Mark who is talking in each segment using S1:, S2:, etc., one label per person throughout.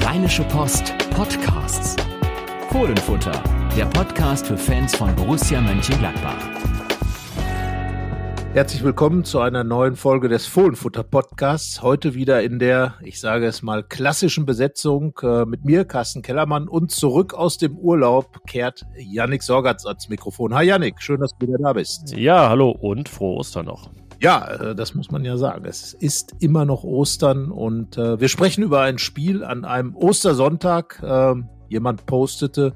S1: Rheinische Post Podcasts. Fohlenfutter, der Podcast für Fans von Borussia Mönchengladbach.
S2: Herzlich willkommen zu einer neuen Folge des Fohlenfutter Podcasts. Heute wieder in der, ich sage es mal, klassischen Besetzung äh, mit mir, Carsten Kellermann, und zurück aus dem Urlaub kehrt Yannick Sorgatz ans Mikrofon. Hi Yannick, schön, dass du wieder da bist.
S3: Ja, hallo und frohe Ostern noch.
S2: Ja, äh, das muss man ja sagen. Es ist immer noch Ostern und äh, wir sprechen über ein Spiel an einem Ostersonntag. Äh, jemand postete,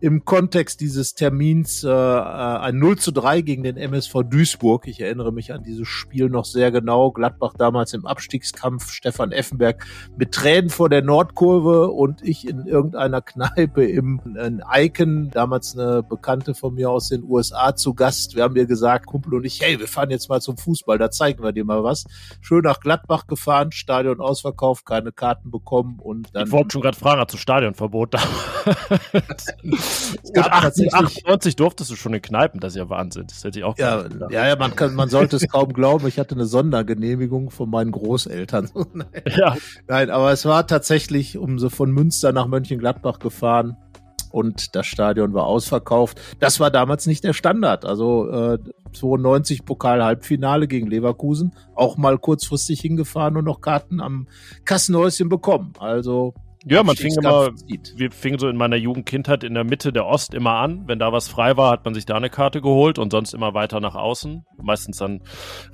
S2: im Kontext dieses Termins äh, äh ein 0 zu 3 gegen den MSV Duisburg. Ich erinnere mich an dieses Spiel noch sehr genau. Gladbach damals im Abstiegskampf, Stefan Effenberg mit Tränen vor der Nordkurve und ich in irgendeiner Kneipe im in Icon, damals eine Bekannte von mir aus den USA zu Gast. Wir haben ihr gesagt, Kumpel und ich, hey, wir fahren jetzt mal zum Fußball, da zeigen wir dir mal was. Schön nach Gladbach gefahren, Stadion ausverkauft, keine Karten bekommen und dann.
S3: Ich wollte schon gerade fragen, hast du Stadionverbot da? Und 98 durftest du schon in Kneipen, das ist ja Wahnsinn. Das hätte ich auch
S2: ja, ja, ja, man kann, man sollte es kaum glauben. Ich hatte eine Sondergenehmigung von meinen Großeltern. Nein. Ja. Nein, aber es war tatsächlich, um so von Münster nach Mönchengladbach gefahren und das Stadion war ausverkauft. Das war damals nicht der Standard. Also äh, 92 Pokal-Halbfinale gegen Leverkusen, auch mal kurzfristig hingefahren und noch Karten am Kassenhäuschen bekommen. Also
S3: ja, man fing immer, wir fingen so in meiner Jugendkindheit in der Mitte der Ost immer an. Wenn da was frei war, hat man sich da eine Karte geholt und sonst immer weiter nach außen. Meistens dann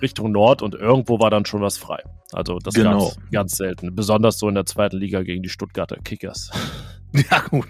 S3: Richtung Nord und irgendwo war dann schon was frei. Also das genau. ganz, ganz selten. Besonders so in der zweiten Liga gegen die Stuttgarter Kickers.
S2: Ja, gut.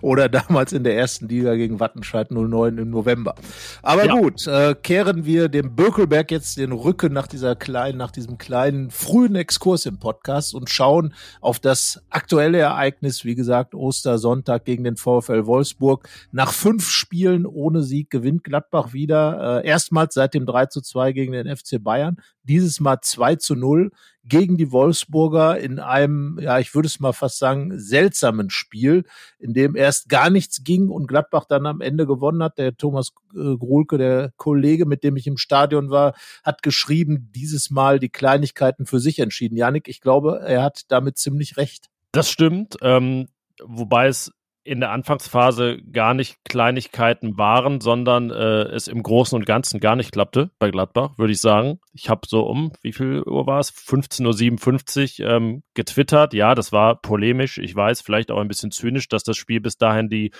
S2: Oder damals in der ersten Liga gegen Wattenscheid 09 im November. Aber ja. gut, äh, kehren wir dem Bökelberg jetzt den Rücken nach dieser kleinen, nach diesem kleinen frühen Exkurs im Podcast und schauen auf das aktuelle Ereignis, wie gesagt, Ostersonntag gegen den VfL Wolfsburg. Nach fünf Spielen ohne Sieg gewinnt Gladbach wieder. Äh, erstmals seit dem 3 zu 2 gegen den FC Bayern. Dieses Mal 2 zu 0 gegen die Wolfsburger in einem, ja, ich würde es mal fast sagen, seltsamen Spiel, in dem erst gar nichts ging und Gladbach dann am Ende gewonnen hat. Der Thomas äh, Gruhlke, der Kollege, mit dem ich im Stadion war, hat geschrieben, dieses Mal die Kleinigkeiten für sich entschieden. Janik, ich glaube, er hat damit ziemlich recht.
S3: Das stimmt. Ähm, wobei es in der Anfangsphase gar nicht Kleinigkeiten waren, sondern äh, es im Großen und Ganzen gar nicht klappte bei Gladbach, würde ich sagen. Ich habe so um, wie viel Uhr war es? 15.57 Uhr ähm, getwittert. Ja, das war polemisch. Ich weiß, vielleicht auch ein bisschen zynisch, dass das Spiel bis dahin die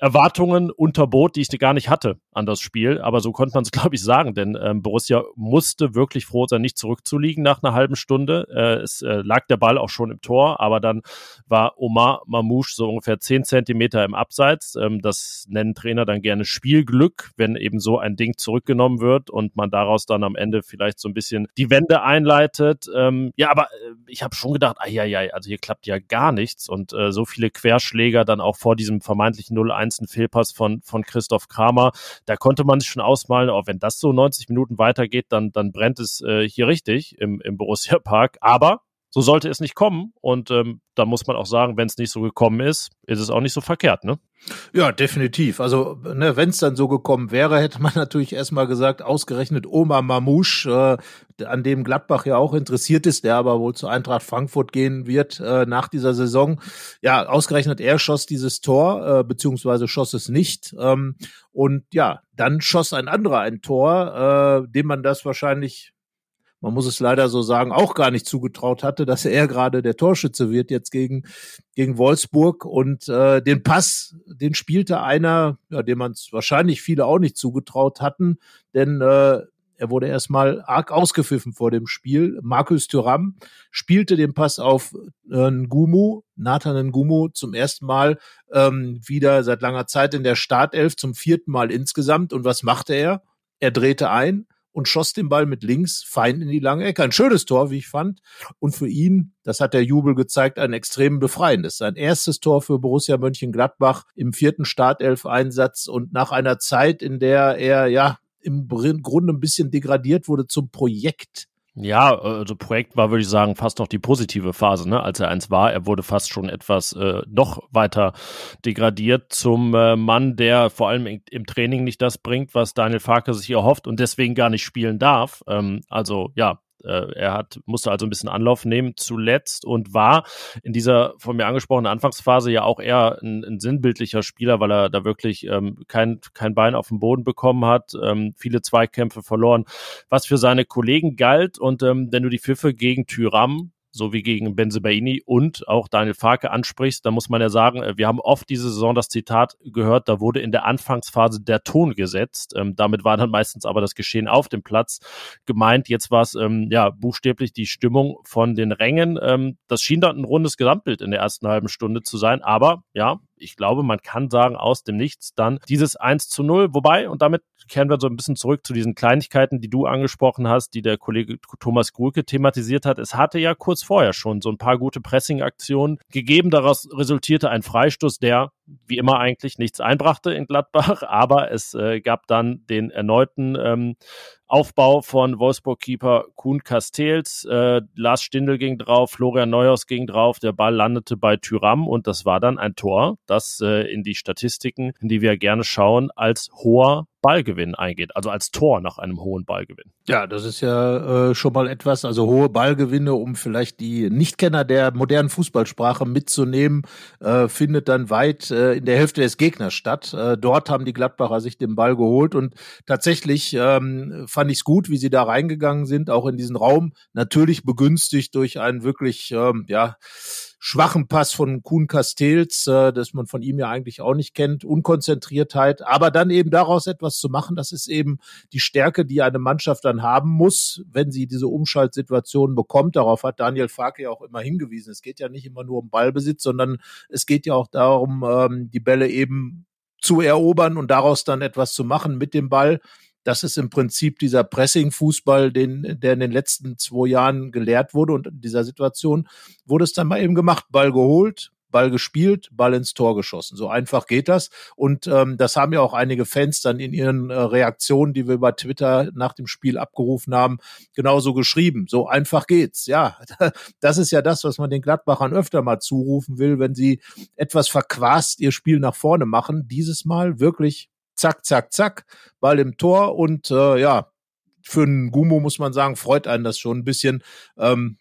S3: Erwartungen unterbot, die ich gar nicht hatte an das Spiel. Aber so konnte man es, glaube ich, sagen, denn ähm, Borussia musste wirklich froh sein, nicht zurückzuliegen nach einer halben Stunde. Äh, es äh, lag der Ball auch schon im Tor, aber dann war Omar Mamouche so ungefähr zehn Zentimeter im Abseits. Ähm, das nennen Trainer dann gerne Spielglück, wenn eben so ein Ding zurückgenommen wird und man daraus dann am Ende vielleicht so ein bisschen die Wende einleitet. Ähm, ja, aber äh, ich habe schon gedacht, ah ja, ja, also hier klappt ja gar nichts und äh, so viele Querschläger dann auch vor diesem vermeintlichen 0-1 kleinsten Fehlpass von, von Christoph Kramer. Da konnte man sich schon ausmalen, auch wenn das so 90 Minuten weitergeht, dann, dann brennt es äh, hier richtig im, im Borussia Park. Aber so sollte es nicht kommen. Und ähm, da muss man auch sagen, wenn es nicht so gekommen ist, ist es auch nicht so verkehrt, ne?
S2: Ja, definitiv. Also, ne, wenn es dann so gekommen wäre, hätte man natürlich erstmal gesagt, ausgerechnet Oma Mamouche, äh, an dem Gladbach ja auch interessiert ist, der aber wohl zu Eintracht Frankfurt gehen wird äh, nach dieser Saison. Ja, ausgerechnet er schoss dieses Tor, äh, beziehungsweise schoss es nicht. Ähm, und ja, dann schoss ein anderer ein Tor, äh, dem man das wahrscheinlich man muss es leider so sagen, auch gar nicht zugetraut hatte, dass er gerade der Torschütze wird jetzt gegen, gegen Wolfsburg. Und äh, den Pass, den spielte einer, ja, dem man wahrscheinlich viele auch nicht zugetraut hatten, denn äh, er wurde erstmal arg ausgepfiffen vor dem Spiel. Markus Thuram spielte den Pass auf äh, Ngumu, Nathan Ngumu zum ersten Mal ähm, wieder seit langer Zeit in der Startelf, zum vierten Mal insgesamt. Und was machte er? Er drehte ein und schoss den Ball mit links fein in die lange Ecke. Ein schönes Tor, wie ich fand. Und für ihn, das hat der Jubel gezeigt, ein extrem befreiendes. Sein erstes Tor für Borussia Mönchengladbach im vierten Startelf-Einsatz und nach einer Zeit, in der er ja im Grunde ein bisschen degradiert wurde zum Projekt
S3: ja, also Projekt war, würde ich sagen, fast noch die positive Phase, ne? als er eins war. Er wurde fast schon etwas äh, noch weiter degradiert zum äh, Mann, der vor allem im Training nicht das bringt, was Daniel Farke sich erhofft und deswegen gar nicht spielen darf. Ähm, also ja, Äh, er hat, musste also ein bisschen Anlauf nehmen zuletzt und war in dieser von mir angesprochenen Anfangsphase ja auch eher ein, ein sinnbildlicher Spieler, weil er da wirklich ähm, kein, kein Bein auf den Boden bekommen hat, ähm, viele Zweikämpfe verloren, was für seine Kollegen galt. Und ähm, wenn du die Pfiffe gegen Tyram so wie gegen Benzebaini und auch Daniel Farke ansprichst, da muss man ja sagen, äh, wir haben oft diese Saison das Zitat gehört, da wurde in der Anfangsphase der Ton gesetzt. Ähm, damit war dann meistens aber das Geschehen auf dem Platz gemeint. Jetzt war es ähm, ja buchstäblich die Stimmung von den Rängen. Ähm, das schien dann ein rundes Gesamtbild in der ersten halben Stunde zu sein, aber ja, ich glaube, man kann sagen, aus dem Nichts dann dieses 1 zu 0. Wobei, und damit kehren wir so ein bisschen zurück zu diesen Kleinigkeiten, die du angesprochen hast, die der Kollege Thomas Grulke thematisiert hat. Es hatte ja kurz vorher schon so ein paar gute Pressing-Aktionen gegeben. Daraus resultierte ein Freistoß, der wie immer eigentlich nichts einbrachte in Gladbach, aber es äh, gab dann den erneuten ähm, Aufbau von Wolfsburg-Keeper Kuhn Castells. Äh, Lars Stindl ging drauf, Florian Neuhaus ging drauf, der Ball landete bei Tyram und das war dann ein Tor, das äh, in die Statistiken, in die wir gerne schauen, als hoher Ballgewinn eingeht, also als Tor nach einem hohen Ballgewinn.
S2: Ja, das ist ja äh, schon mal etwas, also hohe Ballgewinne, um vielleicht die Nichtkenner der modernen Fußballsprache mitzunehmen, äh, findet dann weit äh, in der Hälfte des Gegners statt. Äh, dort haben die Gladbacher sich den Ball geholt und tatsächlich ähm, fand ich es gut, wie sie da reingegangen sind, auch in diesen Raum, natürlich begünstigt durch einen wirklich, ähm, ja, schwachen Pass von Kuhn Castells, äh, das man von ihm ja eigentlich auch nicht kennt, Unkonzentriertheit, aber dann eben daraus etwas zu machen, das ist eben die Stärke, die eine Mannschaft dann haben muss, wenn sie diese Umschaltsituation bekommt. Darauf hat Daniel Farke ja auch immer hingewiesen. Es geht ja nicht immer nur um Ballbesitz, sondern es geht ja auch darum, ähm, die Bälle eben zu erobern und daraus dann etwas zu machen mit dem Ball. Das ist im Prinzip dieser Pressing-Fußball, den, der in den letzten zwei Jahren gelehrt wurde. Und in dieser Situation wurde es dann mal eben gemacht. Ball geholt, Ball gespielt, Ball ins Tor geschossen. So einfach geht das. Und ähm, das haben ja auch einige Fans dann in ihren äh, Reaktionen, die wir über Twitter nach dem Spiel abgerufen haben, genauso geschrieben. So einfach geht's. Ja, das ist ja das, was man den Gladbachern öfter mal zurufen will, wenn sie etwas verquast ihr Spiel nach vorne machen. Dieses Mal wirklich zack, zack, zack, Ball im Tor und äh, ja, für einen Gumo muss man sagen, freut einen das schon ein bisschen. Ähm,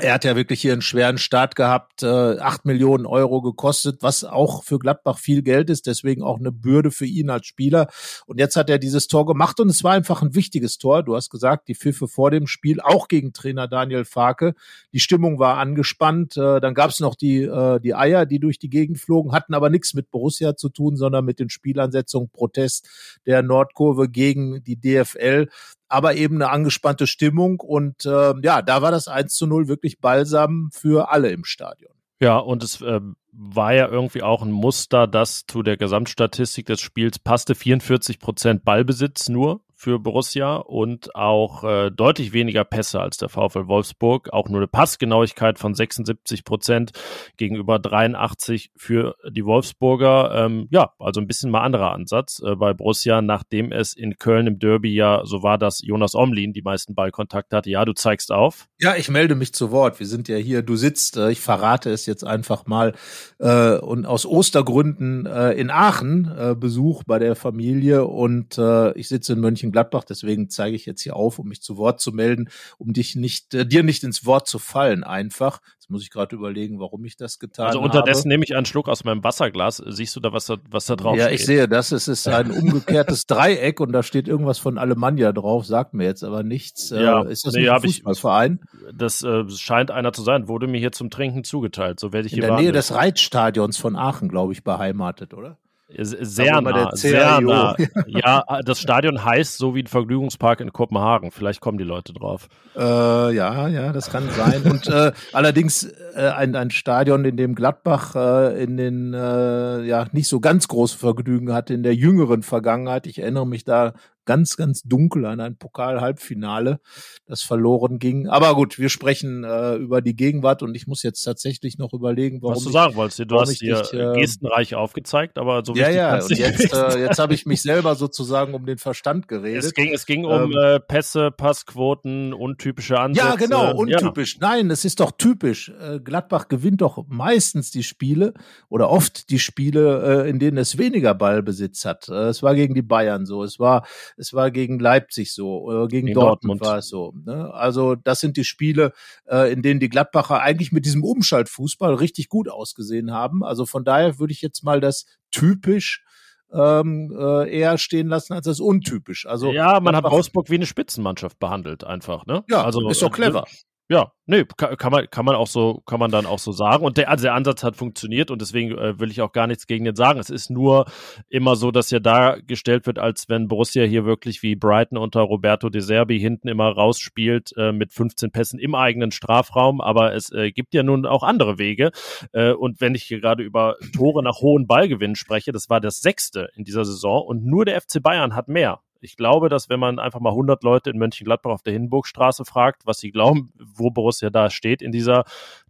S2: er hat ja wirklich hier einen schweren Start gehabt, äh, acht Millionen Euro gekostet, was auch für Gladbach viel Geld ist, deswegen auch eine Bürde für ihn als Spieler. Und jetzt hat er dieses Tor gemacht und es war einfach ein wichtiges Tor. Du hast gesagt, die Pfiffe vor dem Spiel, auch gegen Trainer Daniel Farke. Die Stimmung war angespannt. Äh, dann gab es noch die, äh, die Eier, die durch die Gegend flogen, hatten aber nichts mit Borussia zu tun, sondern mit den Spielansetzungen, Protest der Nordkurve gegen die DFL aber eben eine angespannte Stimmung. Und äh, ja, da war das 1 zu 0 wirklich balsam für alle im Stadion.
S3: Ja, und es äh, war ja irgendwie auch ein Muster, das zu der Gesamtstatistik des Spiels passte. 44 Prozent Ballbesitz nur für Borussia und auch äh, deutlich weniger Pässe als der VfL Wolfsburg. Auch nur eine Passgenauigkeit von 76 Prozent gegenüber 83 für die Wolfsburger. Ähm, ja, also ein bisschen mal anderer Ansatz äh, bei Borussia, nachdem es in Köln im Derby ja so war, dass Jonas Omlin die meisten Ballkontakte hatte. Ja, du zeigst auf.
S2: Ja, ich melde mich zu Wort. Wir sind ja hier, du sitzt, äh, ich verrate es jetzt einfach mal, äh, und aus Ostergründen äh, in Aachen äh, Besuch bei der Familie und ich sitze in Mönchen Mönchengladbach. Deswegen zeige ich jetzt hier auf, um mich zu Wort zu melden, um dich nicht, äh, dir nicht ins Wort zu fallen einfach. Jetzt muss ich gerade überlegen, warum ich das getan habe. Also
S3: unterdessen
S2: habe.
S3: nehme ich einen Schluck aus meinem Wasserglas. Siehst du da, was da, was da drauf
S2: ja,
S3: steht?
S2: Ja, ich sehe, das ist, ist ein umgekehrtes Dreieck und da steht irgendwas von Alemannia drauf, sagt mir jetzt aber nichts. Äh,
S3: ja,
S2: ist das
S3: nee,
S2: ein Fußballverein?
S3: Ich, das äh, scheint einer zu sein, wurde mir hier zum Trinken zugeteilt. So werde ich
S2: In
S3: hier
S2: der Nähe des Reitstadions von Aachen, glaube ich, beheimatet, oder?
S3: Sehr nah, sehr nah. Ja, das Stadion heißt so wie ein Vergnügungspark in Kopenhagen. Vielleicht kommen die Leute drauf.
S2: Äh, ja, ja, das kann sein. Und äh, allerdings äh, ein, ein Stadion, in dem Gladbach äh, in den äh, ja nicht so ganz große Vergnügen hatte in der jüngeren Vergangenheit. Ich erinnere mich da ganz, ganz dunkel an ein Pokal-Halbfinale, das verloren ging. Aber gut, wir sprechen äh, über die Gegenwart und ich muss jetzt tatsächlich noch überlegen, warum.
S3: Was du sagen wolltest, du hast hier äh, gestenreich aufgezeigt, aber so
S2: Ja, ja, und jetzt, äh, jetzt habe ich mich selber sozusagen um den Verstand geredet.
S3: Es ging, es ging um ähm, äh, Pässe, Passquoten, untypische Ansätze.
S2: Ja, genau, untypisch. Ja. Nein, es ist doch typisch. Äh, Gladbach gewinnt doch meistens die Spiele oder oft die Spiele, äh, in denen es weniger Ballbesitz hat. Äh, es war gegen die Bayern so, es war es war gegen Leipzig so, oder gegen, gegen Dortmund, Dortmund, war es so. Ne? Also das sind die Spiele, äh, in denen die Gladbacher eigentlich mit diesem Umschaltfußball richtig gut ausgesehen haben. Also von daher würde ich jetzt mal das typisch ähm, äh, eher stehen lassen als das untypisch. Also
S3: ja, man hat Wolfsburg wie eine Spitzenmannschaft behandelt einfach, ne?
S2: Ja, also ist doch äh, clever.
S3: Ja, nee, kann, man, kann man auch so, kann man dann auch so sagen. Und der, also der Ansatz hat funktioniert und deswegen äh, will ich auch gar nichts gegen den sagen. Es ist nur immer so, dass ja dargestellt wird, als wenn Borussia hier wirklich wie Brighton unter Roberto De Serbi hinten immer rausspielt äh, mit 15 Pässen im eigenen Strafraum. Aber es äh, gibt ja nun auch andere Wege. Äh, und wenn ich hier gerade über Tore nach hohen Ballgewinnen spreche, das war das sechste in dieser Saison und nur der FC Bayern hat mehr. Ich glaube, dass wenn man einfach mal 100 Leute in Mönchengladbach auf der Hindenburgstraße fragt, was sie glauben, wo Borussia da steht in dieser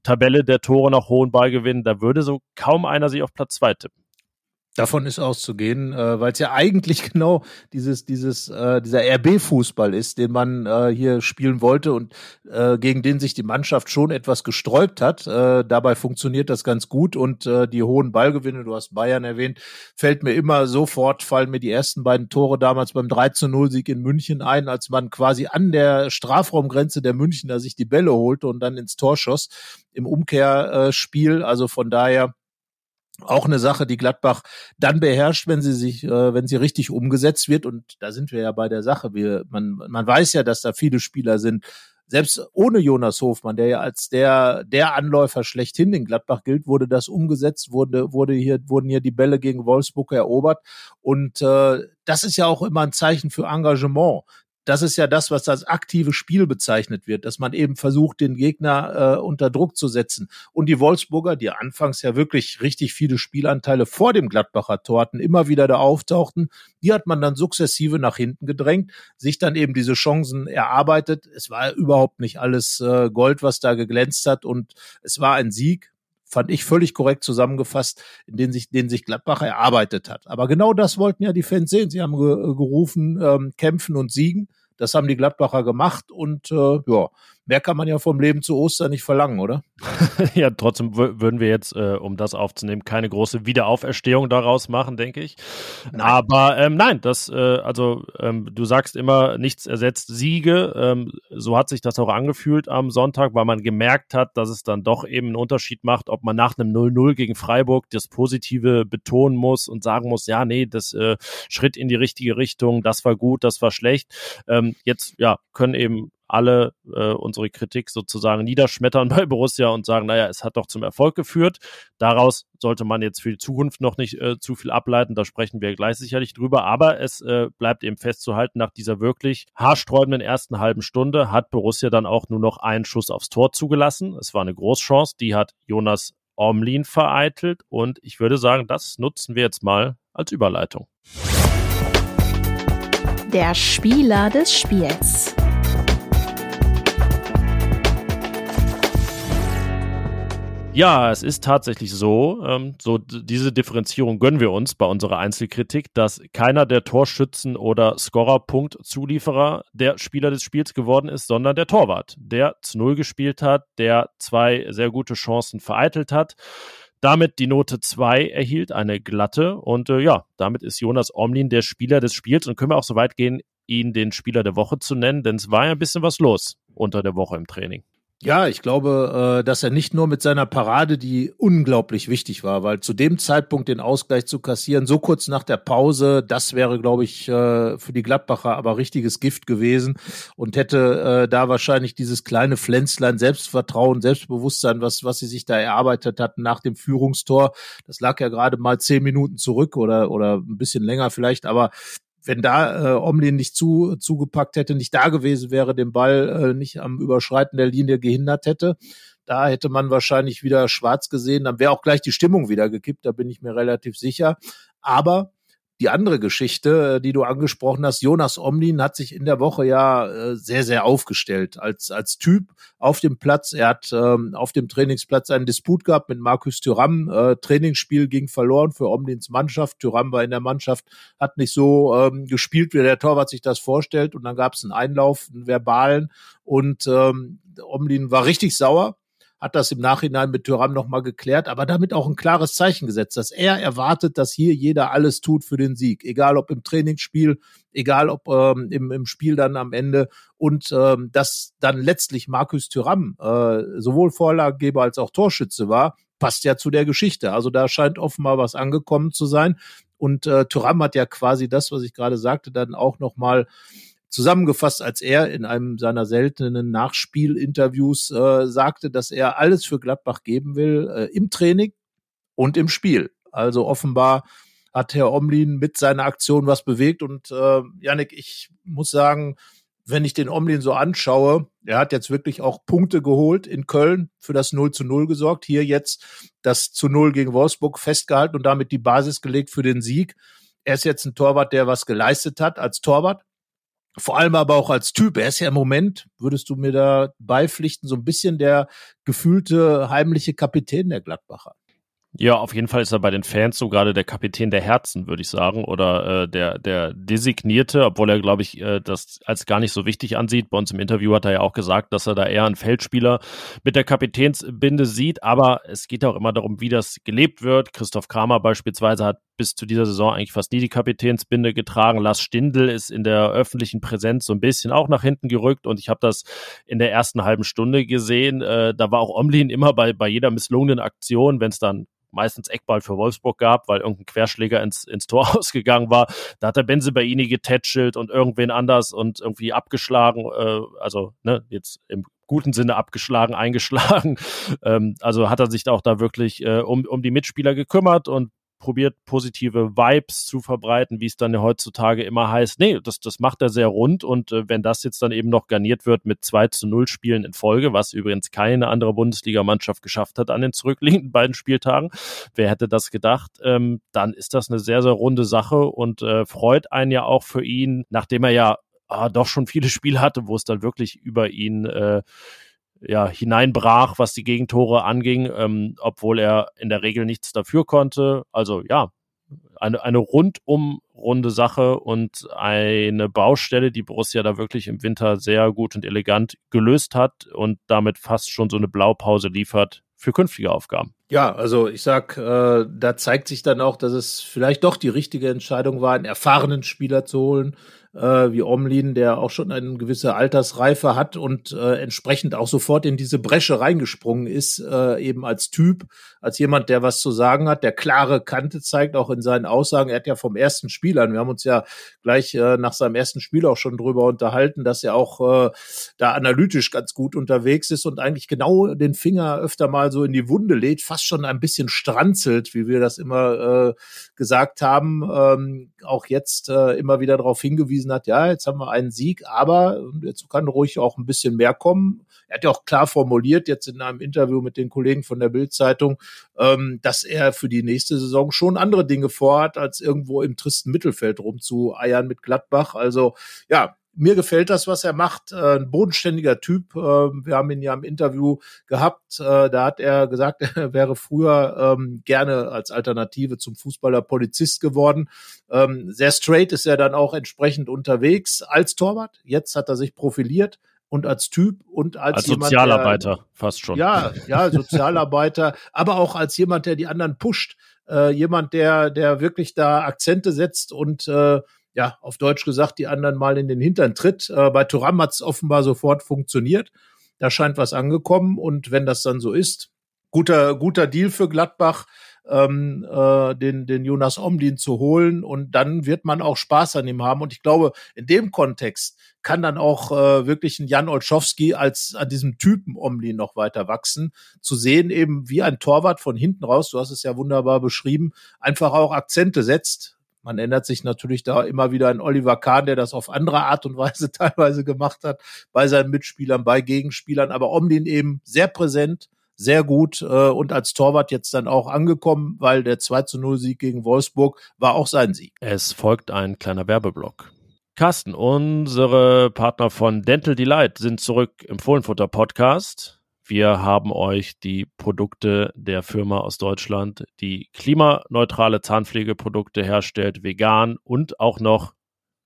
S3: Tabelle der Tore nach hohen Ballgewinnen, da würde so kaum einer sich auf Platz zwei tippen.
S2: Davon ist auszugehen, äh, weil es ja eigentlich genau dieses, dieses, äh, dieser RB-Fußball ist, den man äh, hier spielen wollte und äh, gegen den sich die Mannschaft schon etwas gesträubt hat. Äh, dabei funktioniert das ganz gut und äh, die hohen Ballgewinne, du hast Bayern erwähnt, fällt mir immer sofort, fallen mir die ersten beiden Tore damals beim 3 zu 0 Sieg in München ein, als man quasi an der Strafraumgrenze der Münchner sich die Bälle holte und dann ins Tor schoss im Umkehrspiel. Also von daher auch eine Sache, die Gladbach dann beherrscht, wenn sie sich, äh, wenn sie richtig umgesetzt wird. Und da sind wir ja bei der Sache. Wir, man, man weiß ja, dass da viele Spieler sind. Selbst ohne Jonas Hofmann, der ja als der, der Anläufer schlechthin in Gladbach gilt, wurde das umgesetzt, wurde, wurde hier, wurden hier die Bälle gegen Wolfsburg erobert. Und äh, das ist ja auch immer ein Zeichen für Engagement das ist ja das, was als aktive Spiel bezeichnet wird, dass man eben versucht, den Gegner äh, unter Druck zu setzen. Und die Wolfsburger, die anfangs ja wirklich richtig viele Spielanteile vor dem Gladbacher Torten immer wieder da auftauchten, die hat man dann sukzessive nach hinten gedrängt, sich dann eben diese Chancen erarbeitet. Es war überhaupt nicht alles äh, Gold, was da geglänzt hat und es war ein Sieg, fand ich völlig korrekt zusammengefasst, in den sich, den sich Gladbach erarbeitet hat. Aber genau das wollten ja die Fans sehen. Sie haben ge gerufen, ähm, kämpfen und siegen. Das haben die Gladbacher gemacht und äh, ja, mehr kann man ja vom Leben zu Ostern nicht verlangen, oder?
S3: ja, trotzdem würden wir jetzt, äh, um das aufzunehmen, keine große Wiederauferstehung daraus machen, denke ich. Nein. Aber ähm, nein, das, äh, also ähm, du sagst immer, nichts ersetzt Siege. Ähm, so hat sich das auch angefühlt am Sonntag, weil man gemerkt hat, dass es dann doch eben einen Unterschied macht, ob man nach einem 0-0 gegen Freiburg das Positive betonen muss und sagen muss, ja, nee, das äh, Schritt in die richtige Richtung, das war gut, das war schlecht. Ähm, jetzt ja, können eben alle äh, unsere Kritik sozusagen niederschmettern bei Borussia und sagen, naja, es hat doch zum Erfolg geführt. Daraus sollte man jetzt für die Zukunft noch nicht äh, zu viel ableiten, da sprechen wir gleich sicherlich drüber, aber es äh, bleibt eben festzuhalten, nach dieser wirklich haarsträubenden ersten halben Stunde hat Borussia dann auch nur noch einen Schuss aufs Tor zugelassen. Es war eine Großchance, die hat Jonas Omlin vereitelt und ich würde sagen, das nutzen wir jetzt mal als Überleitung.
S4: Der Spieler des Spiels.
S3: Ja, es ist tatsächlich so, ähm, so diese Differenzierung gönnen wir uns bei unserer Einzelkritik, dass keiner der Torschützen oder Scorerpunkt-Zulieferer der Spieler des Spiels geworden ist, sondern der Torwart, der zu Null gespielt hat, der zwei sehr gute Chancen vereitelt hat damit die Note 2 erhielt, eine glatte. Und äh, ja, damit ist Jonas Omlin der Spieler des Spiels und können wir auch so weit gehen, ihn den Spieler der Woche zu nennen, denn es war ja ein bisschen was los unter der Woche im Training.
S2: Ja, ich glaube, äh, dass er nicht nur mit seiner Parade, die unglaublich wichtig war, weil zu dem Zeitpunkt den Ausgleich zu kassieren, so kurz nach der Pause, das wäre, glaube ich, äh, für die Gladbacher aber richtiges Gift gewesen und hätte äh, da wahrscheinlich dieses kleine Pflänzlein Selbstvertrauen, Selbstbewusstsein, was, was sie sich da erarbeitet hatten nach dem Führungstor, das lag ja gerade mal zehn Minuten zurück oder, oder ein bisschen länger vielleicht, aber wenn da äh, Omlin nicht zu, zugepackt hätte, nicht da gewesen wäre, den Ball äh, nicht am Überschreiten der Linie gehindert hätte, da hätte man wahrscheinlich wieder schwarz gesehen. Dann wäre auch gleich die Stimmung wieder gekippt, da bin ich mir relativ sicher. Aber die andere Geschichte, äh, die du angesprochen hast, Jonas Omlin hat sich in der Woche ja äh, sehr, sehr aufgestellt als, als Typ auf dem Platz. Er hat ähm, auf dem Trainingsplatz einen Disput gehabt mit Markus Thüram. Äh, Trainingsspiel ging verloren für Omlins Mannschaft. Thüram war in der Mannschaft, hat nicht so ähm, gespielt, wie der Torwart sich das vorstellt. Und dann gab es einen Einlauf, einen verbalen. Und ähm, Omlin war richtig sauer hat das im Nachhinein mit Thuram nochmal geklärt, aber damit auch ein klares Zeichen gesetzt, dass er erwartet, dass hier jeder alles tut für den Sieg, egal ob im Trainingsspiel, egal ob ähm, im, im Spiel dann am Ende und ähm, dass dann letztlich Markus Thuram äh, sowohl Vorlagegeber als auch Torschütze war, passt ja zu der Geschichte. Also da scheint offenbar was angekommen zu sein. Und äh, Thuram hat ja quasi das, was ich gerade sagte, dann auch nochmal zusammengefasst, als er in einem seiner seltenen Nachspielinterviews äh, sagte, dass er alles für Gladbach geben will, äh, im Training und im Spiel. Also offenbar hat Herr Omlin mit seiner Aktion was bewegt. Und äh, Janik, ich muss sagen, wenn ich den Omlin so anschaue, er hat jetzt wirklich auch Punkte geholt in Köln für das 0 zu 0 gesorgt. Hier jetzt das zu 0 gegen Wolfsburg festgehalten und damit die Basis gelegt für den Sieg. Er ist jetzt ein Torwart, der was geleistet hat als Torwart. Vor allem aber auch als Typ. Er ist ja im Moment, würdest du mir da beipflichten, so ein bisschen der gefühlte heimliche Kapitän der Gladbacher.
S3: Ja, auf jeden Fall ist er bei den Fans so gerade der Kapitän der Herzen, würde ich sagen, oder äh, der der designierte, obwohl er, glaube ich, äh, das als gar nicht so wichtig ansieht. Bei uns im Interview hat er ja auch gesagt, dass er da eher einen Feldspieler mit der Kapitänsbinde sieht, aber es geht auch immer darum, wie das gelebt wird. Christoph Kramer beispielsweise hat bis zu dieser Saison eigentlich fast nie die Kapitänsbinde getragen. Lars Stindl ist in der öffentlichen Präsenz so ein bisschen auch nach hinten gerückt und ich habe das in der ersten halben Stunde gesehen. Äh, da war auch Omlin immer bei bei jeder misslungenen Aktion, wenn es dann meistens Eckball für Wolfsburg gab, weil irgendein Querschläger ins, ins Tor ausgegangen war. Da hat der Benze Baini getätschelt und irgendwen anders und irgendwie abgeschlagen, äh, also ne, jetzt im guten Sinne abgeschlagen, eingeschlagen. Ähm, also hat er sich auch da wirklich äh, um, um die Mitspieler gekümmert und probiert, positive Vibes zu verbreiten, wie es dann heutzutage immer heißt. Nee, das, das macht er sehr rund und äh, wenn das jetzt dann eben noch garniert wird mit 2 zu 0 Spielen in Folge, was übrigens keine andere Bundesligamannschaft geschafft hat an den zurückliegenden beiden Spieltagen, wer hätte das gedacht, ähm, dann ist das eine sehr, sehr runde Sache und äh, freut einen ja auch für ihn, nachdem er ja ah, doch schon viele Spiele hatte, wo es dann wirklich über ihn äh, ja, hineinbrach, was die Gegentore anging, ähm, obwohl er in der Regel nichts dafür konnte. Also ja, eine, eine rundum runde Sache und eine Baustelle, die Borussia da wirklich im Winter sehr gut und elegant gelöst hat und damit fast schon so eine Blaupause liefert für künftige Aufgaben.
S2: Ja, also ich sag, äh, da zeigt sich dann auch, dass es vielleicht doch die richtige Entscheidung war, einen erfahrenen Spieler zu holen, äh, wie Omlin, der auch schon eine gewisse Altersreife hat und äh, entsprechend auch sofort in diese Bresche reingesprungen ist, äh, eben als Typ, als jemand, der was zu sagen hat, der klare Kante zeigt, auch in seinen Aussagen. Er hat ja vom ersten Spiel an, wir haben uns ja gleich äh, nach seinem ersten Spiel auch schon drüber unterhalten, dass er auch äh, da analytisch ganz gut unterwegs ist und eigentlich genau den Finger öfter mal so in die Wunde lädt, fast schon ein bisschen stranzelt, wie wir das immer äh, gesagt haben, ähm, auch jetzt äh, immer wieder darauf hingewiesen hingewiesen hat, ja, jetzt haben wir einen Sieg, aber jetzt kann ruhig auch ein bisschen mehr kommen. Er hat ja auch klar formuliert, jetzt in einem Interview mit den Kollegen von der Bild-Zeitung, ähm, dass er für die nächste Saison schon andere Dinge vorhat, als irgendwo im tristen Mittelfeld rumzueiern mit Gladbach. Also ja, mir gefällt das, was er macht. Äh, ein bodenständiger Typ. Äh, wir haben ihn ja im Interview gehabt. Äh, da hat er gesagt, er wäre früher ähm, gerne als Alternative zum Fußballer Polizist geworden. Ähm, sehr straight ist er dann auch entsprechend unterwegs als Torwart. Jetzt hat er sich profiliert und als Typ und als,
S3: als
S2: jemand,
S3: Sozialarbeiter der, fast schon.
S2: Ja, ja, Sozialarbeiter, aber auch als jemand, der die anderen pusht, äh, jemand, der der wirklich da Akzente setzt und äh, ja, auf Deutsch gesagt, die anderen mal in den Hintern tritt. Äh, bei Turam hat es offenbar sofort funktioniert. Da scheint was angekommen und wenn das dann so ist, guter, guter Deal für Gladbach, ähm, äh, den, den Jonas Omlin zu holen und dann wird man auch Spaß an ihm haben. Und ich glaube, in dem Kontext kann dann auch äh, wirklich ein Jan Olschowski als an diesem Typen Omlin noch weiter wachsen. Zu sehen eben, wie ein Torwart von hinten raus, du hast es ja wunderbar beschrieben, einfach auch Akzente setzt man ändert sich natürlich da immer wieder an Oliver Kahn, der das auf andere Art und Weise teilweise gemacht hat, bei seinen Mitspielern, bei Gegenspielern, aber Omlin eben sehr präsent, sehr gut äh, und als Torwart jetzt dann auch angekommen, weil der 2 zu 0 Sieg gegen Wolfsburg war auch sein Sieg.
S3: Es folgt ein kleiner Werbeblock. Carsten, unsere Partner von Dental Delight sind zurück im Fohlenfutter Podcast. Wir haben euch die Produkte der Firma aus Deutschland, die klimaneutrale Zahnpflegeprodukte herstellt, vegan und auch noch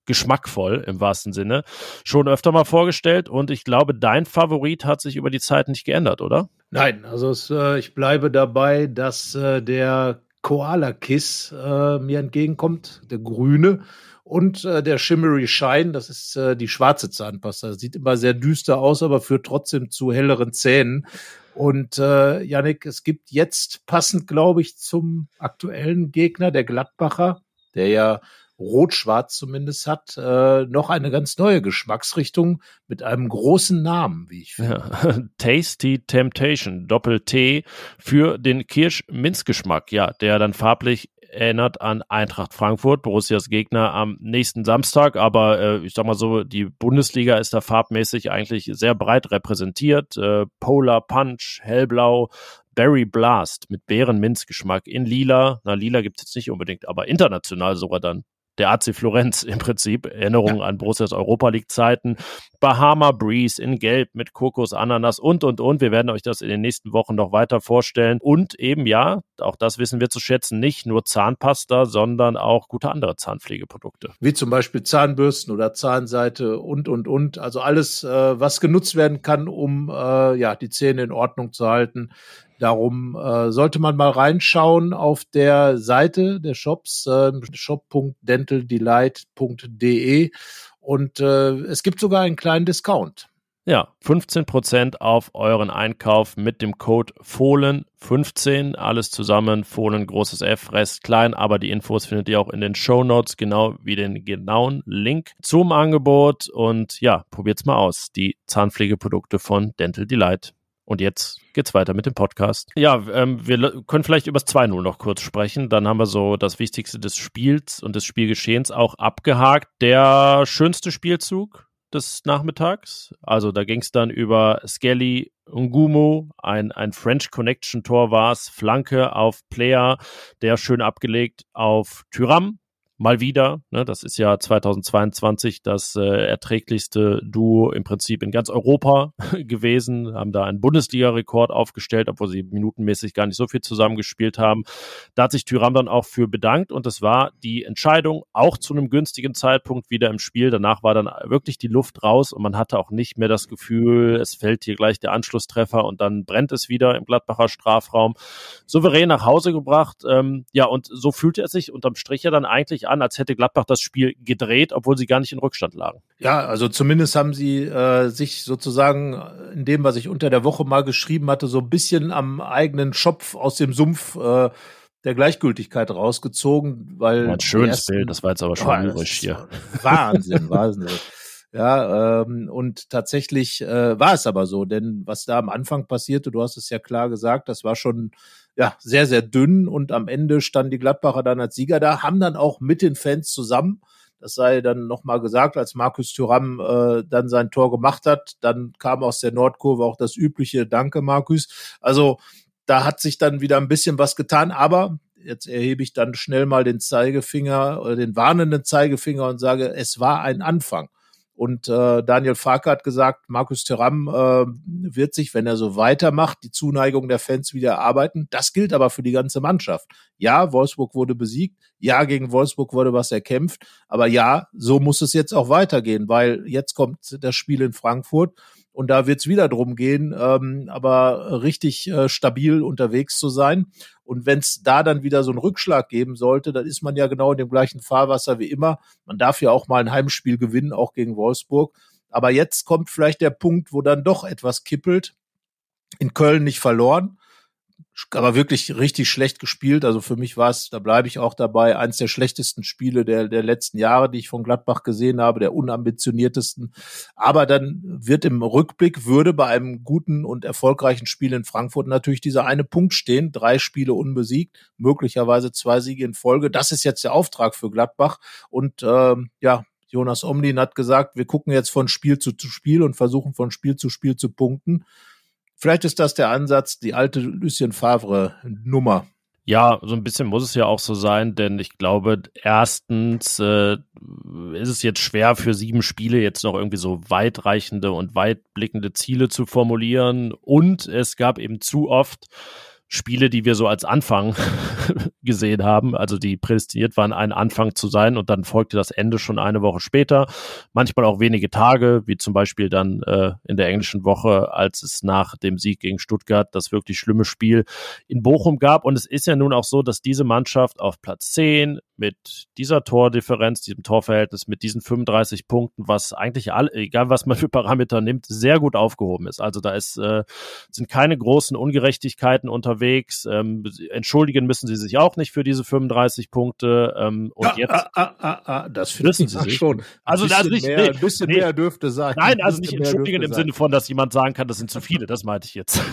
S3: geschmackvoll im wahrsten Sinne, schon öfter mal vorgestellt und ich glaube, dein Favorit hat sich über die Zeit nicht geändert, oder?
S2: Nein, also es, äh, ich bleibe dabei, dass äh, der Koala Kiss äh, mir entgegenkommt, der grüne. Und äh, der Shimmery Shine, das ist äh, die schwarze Zahnpasta. Sieht immer sehr düster aus, aber führt trotzdem zu helleren Zähnen. Und äh, Yannick, es gibt jetzt passend, glaube ich, zum aktuellen Gegner, der Gladbacher, der ja rot-schwarz zumindest hat, äh, noch eine ganz neue Geschmacksrichtung mit einem großen Namen, wie ich finde.
S3: Ja. Tasty Temptation, Doppel-T für den Kirsch-Minzgeschmack, ja, der dann farblich erinnert an Eintracht Frankfurt, Borussias Gegner am nächsten Samstag. Aber äh, ich sag mal so, die Bundesliga ist da farbmäßig eigentlich sehr breit repräsentiert. Äh, Polar Punch, Hellblau, Berry Blast mit Beeren-Minzgeschmack in Lila. Na, Lila gibt es jetzt nicht unbedingt, aber international sogar dann der AC Florenz im Prinzip. Erinnerungen ja. an Borussias Europa League Zeiten. Bahama Breeze in Gelb mit Kokos, Ananas und, und, und. Wir werden euch das in den nächsten Wochen noch weiter vorstellen. Und eben, ja, auch das wissen wir zu schätzen, nicht nur Zahnpasta, sondern auch gute andere Zahnpflegeprodukte.
S2: Wie zum Beispiel Zahnbürsten oder Zahnseite und, und, und. Also alles, äh, was genutzt werden kann, um äh, ja, die Zähne in Ordnung zu halten. Darum äh, sollte man mal reinschauen auf der Seite der Shops, äh, shop.dentaldelight.de und äh, es gibt sogar einen kleinen Discount.
S3: Ja, 15% auf euren Einkauf mit dem Code Fohlen15. Alles zusammen, Fohlen, großes F, Rest klein, aber die Infos findet ihr auch in den Show Notes, genau wie den genauen Link zum Angebot. Und ja, probiert's mal aus. Die Zahnpflegeprodukte von Dental Delight. Und jetzt geht's weiter mit dem Podcast. Ja, ähm, wir können vielleicht über das 2-0 noch kurz sprechen. Dann haben wir so das Wichtigste des Spiels und des Spielgeschehens auch abgehakt. Der schönste Spielzug des Nachmittags. Also da ging es dann über Skelly Ngumu, ein, ein French Connection Tor war es, Flanke auf Player, der schön abgelegt auf Tyram, mal wieder. Ne, das ist ja 2022 das äh, erträglichste Duo im Prinzip in ganz Europa gewesen, haben da einen Bundesliga-Rekord aufgestellt, obwohl sie minutenmäßig gar nicht so viel zusammengespielt haben. Da hat sich Tyram dann auch für bedankt und es war die Entscheidung auch zu einem günstigen Zeitpunkt wieder im Spiel. Danach war dann wirklich die Luft raus und man hatte auch nicht mehr das Gefühl, es fällt hier gleich der Anschlusstreffer und dann brennt es wieder im Gladbacher Strafraum. Souverän nach Hause gebracht. Ähm, ja, und so fühlte er sich unterm Strich ja dann eigentlich an, als hätte Gladbach das Spiel gedreht, obwohl sie gar nicht in Rückstand lagen.
S2: Ja, also zumindest haben sie äh, sich sozusagen in dem, was ich unter der Woche mal geschrieben hatte, so ein bisschen am eigenen Schopf aus dem Sumpf äh, der Gleichgültigkeit rausgezogen, weil
S3: ein schönes ersten, Bild, das war jetzt aber schon oh, lyrisch hier.
S2: Wahnsinn, Wahnsinn. Ja, ähm, und tatsächlich äh, war es aber so, denn was da am Anfang passierte, du hast es ja klar gesagt, das war schon ja sehr, sehr dünn und am Ende standen die Gladbacher dann als Sieger da, haben dann auch mit den Fans zusammen, das sei dann nochmal gesagt, als Markus Thuram äh, dann sein Tor gemacht hat, dann kam aus der Nordkurve auch das übliche Danke, Markus. Also da hat sich dann wieder ein bisschen was getan, aber jetzt erhebe ich dann schnell mal den Zeigefinger oder den warnenden Zeigefinger und sage, es war ein Anfang. Und äh, Daniel Farke hat gesagt, Markus Thuram äh, wird sich, wenn er so weitermacht, die Zuneigung der Fans wieder erarbeiten. Das gilt aber für die ganze Mannschaft. Ja, Wolfsburg wurde besiegt. Ja, gegen Wolfsburg wurde was erkämpft. Aber ja, so muss es jetzt auch weitergehen, weil jetzt kommt das Spiel in Frankfurt und da wird es wieder drum gehen, ähm, aber richtig äh, stabil unterwegs zu sein. Und wenn es da dann wieder so einen Rückschlag geben sollte, dann ist man ja genau in dem gleichen Fahrwasser wie immer. Man darf ja auch mal ein Heimspiel gewinnen, auch gegen Wolfsburg. Aber jetzt kommt vielleicht der Punkt, wo dann doch etwas kippelt. In Köln nicht verloren, aber wirklich richtig schlecht gespielt. Also für mich war es, da bleibe ich auch dabei, eins der schlechtesten Spiele der, der letzten Jahre, die ich von Gladbach gesehen habe, der unambitioniertesten. Aber dann wird im Rückblick, würde bei einem guten und erfolgreichen Spiel in Frankfurt natürlich dieser eine Punkt stehen. Drei Spiele unbesiegt, möglicherweise zwei Siege in Folge. Das ist jetzt der Auftrag für Gladbach. Und ähm, ja, Jonas Omlin hat gesagt, wir gucken jetzt von Spiel zu Spiel und versuchen von Spiel zu Spiel zu punkten. Vielleicht ist das der Ansatz, die alte Lucien Favre Nummer.
S3: Ja, so ein bisschen muss es ja auch so sein, denn ich glaube, erstens äh, ist es jetzt schwer für sieben Spiele jetzt noch irgendwie so weitreichende und weitblickende Ziele zu formulieren. Und es gab eben zu oft Spiele, die wir so als Anfang gesehen haben, also die prädestiniert waren, ein Anfang zu sein und dann folgte das Ende schon eine Woche später, manchmal auch wenige Tage, wie zum Beispiel dann äh, in der englischen Woche, als es nach dem Sieg gegen Stuttgart das wirklich schlimme Spiel in Bochum gab. Und es ist ja nun auch so, dass diese Mannschaft auf Platz 10 mit dieser Tordifferenz, diesem Torverhältnis, mit diesen 35 Punkten, was eigentlich all, egal was man für Parameter nimmt, sehr gut aufgehoben ist. Also da ist, äh, sind keine großen Ungerechtigkeiten unterwegs. Ähm, entschuldigen müssen sie sich auch nicht für diese 35 Punkte. Ähm, und
S2: ja,
S3: jetzt
S2: ah, ah, ah, ah, das wissen sie sich
S3: schon. Also
S2: ein
S3: also nicht,
S2: mehr,
S3: nee,
S2: ein bisschen
S3: nee.
S2: mehr dürfte sein.
S3: Nein, also nicht entschuldigen im Sinne von, dass jemand sagen kann, das sind zu viele. Das meinte ich jetzt.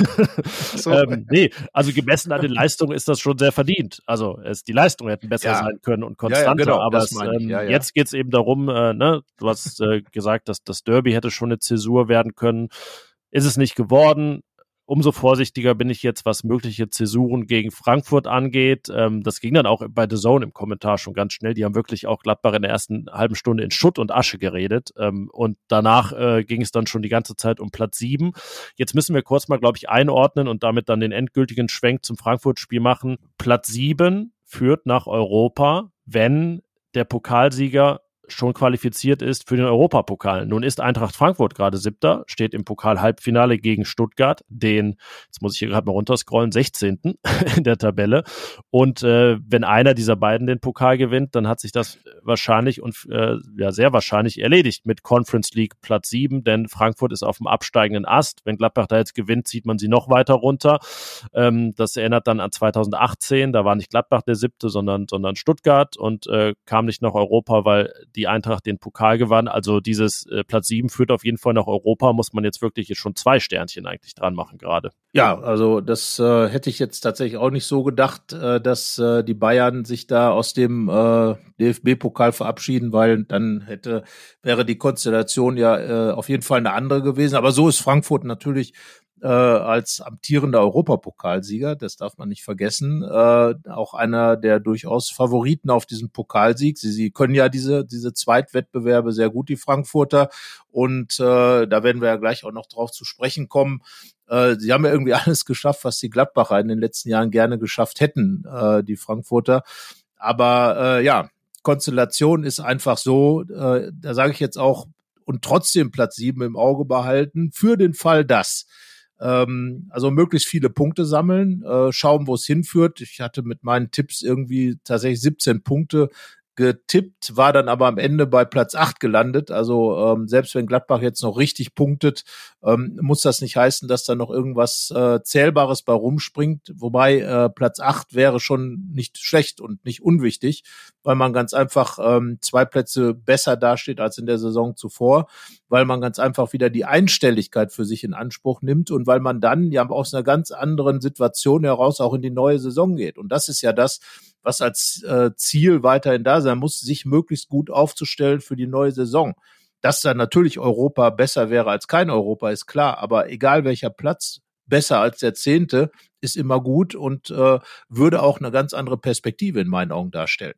S2: So.
S3: ähm, nee, also gemessen an den Leistungen ist das schon sehr verdient. Also es, die Leistungen hätten besser
S2: Ja.
S3: sein können und
S2: Ja, ja,
S3: konstanter.
S2: genau,
S3: aber es, ähm, jetzt geht es eben darum, äh, ne, du hast äh, gesagt, dass das Derby hätte schon eine Zäsur werden können. Ist es nicht geworden. Umso vorsichtiger bin ich jetzt, was mögliche Zäsuren gegen Frankfurt angeht. Ähm, das ging dann auch bei The Zone im Kommentar schon ganz schnell. Die haben wirklich auch Gladbach in der ersten halben Stunde in Schutt und Asche geredet. Ähm, und danach äh, ging es dann schon die ganze Zeit um Platz sieben. Jetzt müssen wir kurz mal, glaube ich, einordnen und damit dann den endgültigen Schwenk zum Frankfurt-Spiel machen. Platz sieben führt nach Europa, wenn der Pokalsieger schon qualifiziert ist für den Europapokal. Nun ist Eintracht Frankfurt gerade siebter, steht im Pokal-Halbfinale gegen Stuttgart, den, jetzt muss ich hier gerade mal runterscrollen, 16. in der Tabelle. Und äh, wenn einer dieser beiden den Pokal gewinnt, dann hat sich das wahrscheinlich und äh, ja sehr wahrscheinlich erledigt mit Conference League Platz 7, denn Frankfurt ist auf dem absteigenden Ast. Wenn Gladbach da jetzt gewinnt, zieht man sie noch weiter runter. Ähm, das erinnert dann an 2018, da war nicht Gladbach der siebte, sondern, sondern Stuttgart und äh, kam nicht nach Europa, weil die Eintracht den Pokal gewann. Also dieses äh, Platz 7 führt auf jeden Fall nach Europa, muss man jetzt wirklich jetzt schon zwei Sternchen eigentlich dran machen gerade.
S2: Ja, also das äh, hätte ich jetzt tatsächlich auch nicht so gedacht, äh, dass äh, die Bayern sich da aus dem äh, DFB-Pokal verabschieden, weil dann hätte wäre die Konstellation ja äh, auf jeden Fall eine andere gewesen. Aber so ist Frankfurt natürlich äh, als amtierender Europapokalsieger, das darf man nicht vergessen, äh, auch einer der durchaus Favoriten auf diesen Pokalsieg. Sie, sie können ja diese diese Zweitwettbewerbe sehr gut, die Frankfurter, und äh, da werden wir ja gleich auch noch drauf zu sprechen kommen. Äh, sie haben ja irgendwie alles geschafft, was die Gladbacher in den letzten Jahren gerne geschafft hätten, äh, die Frankfurter. Aber äh, ja, Konstellation ist einfach so, äh, da sage ich jetzt auch, und trotzdem Platz sieben im Auge behalten, für den Fall, dass. Ähm, also möglichst viele Punkte sammeln, äh, schauen, wo es hinführt. Ich hatte mit meinen Tipps irgendwie tatsächlich 17 Punkte getippt, war dann aber am Ende bei Platz 8 gelandet. Also ähm, selbst wenn Gladbach jetzt noch richtig punktet, ähm, muss das nicht heißen, dass da noch irgendwas äh, Zählbares bei rumspringt. Wobei äh, Platz 8 wäre schon nicht schlecht und nicht unwichtig, weil man ganz einfach ähm, zwei Plätze besser dasteht als in der Saison zuvor, weil man ganz einfach wieder die Einstelligkeit für sich in Anspruch nimmt und weil man dann ja aus einer ganz anderen Situation heraus auch in die neue Saison geht. Und das ist ja das, was als äh, Ziel weiterhin da sein muss, sich möglichst gut aufzustellen für die neue Saison. Dass dann natürlich Europa besser wäre als kein Europa, ist klar. Aber egal welcher Platz, besser als der zehnte, ist immer gut und äh, würde auch eine ganz andere Perspektive in meinen Augen darstellen.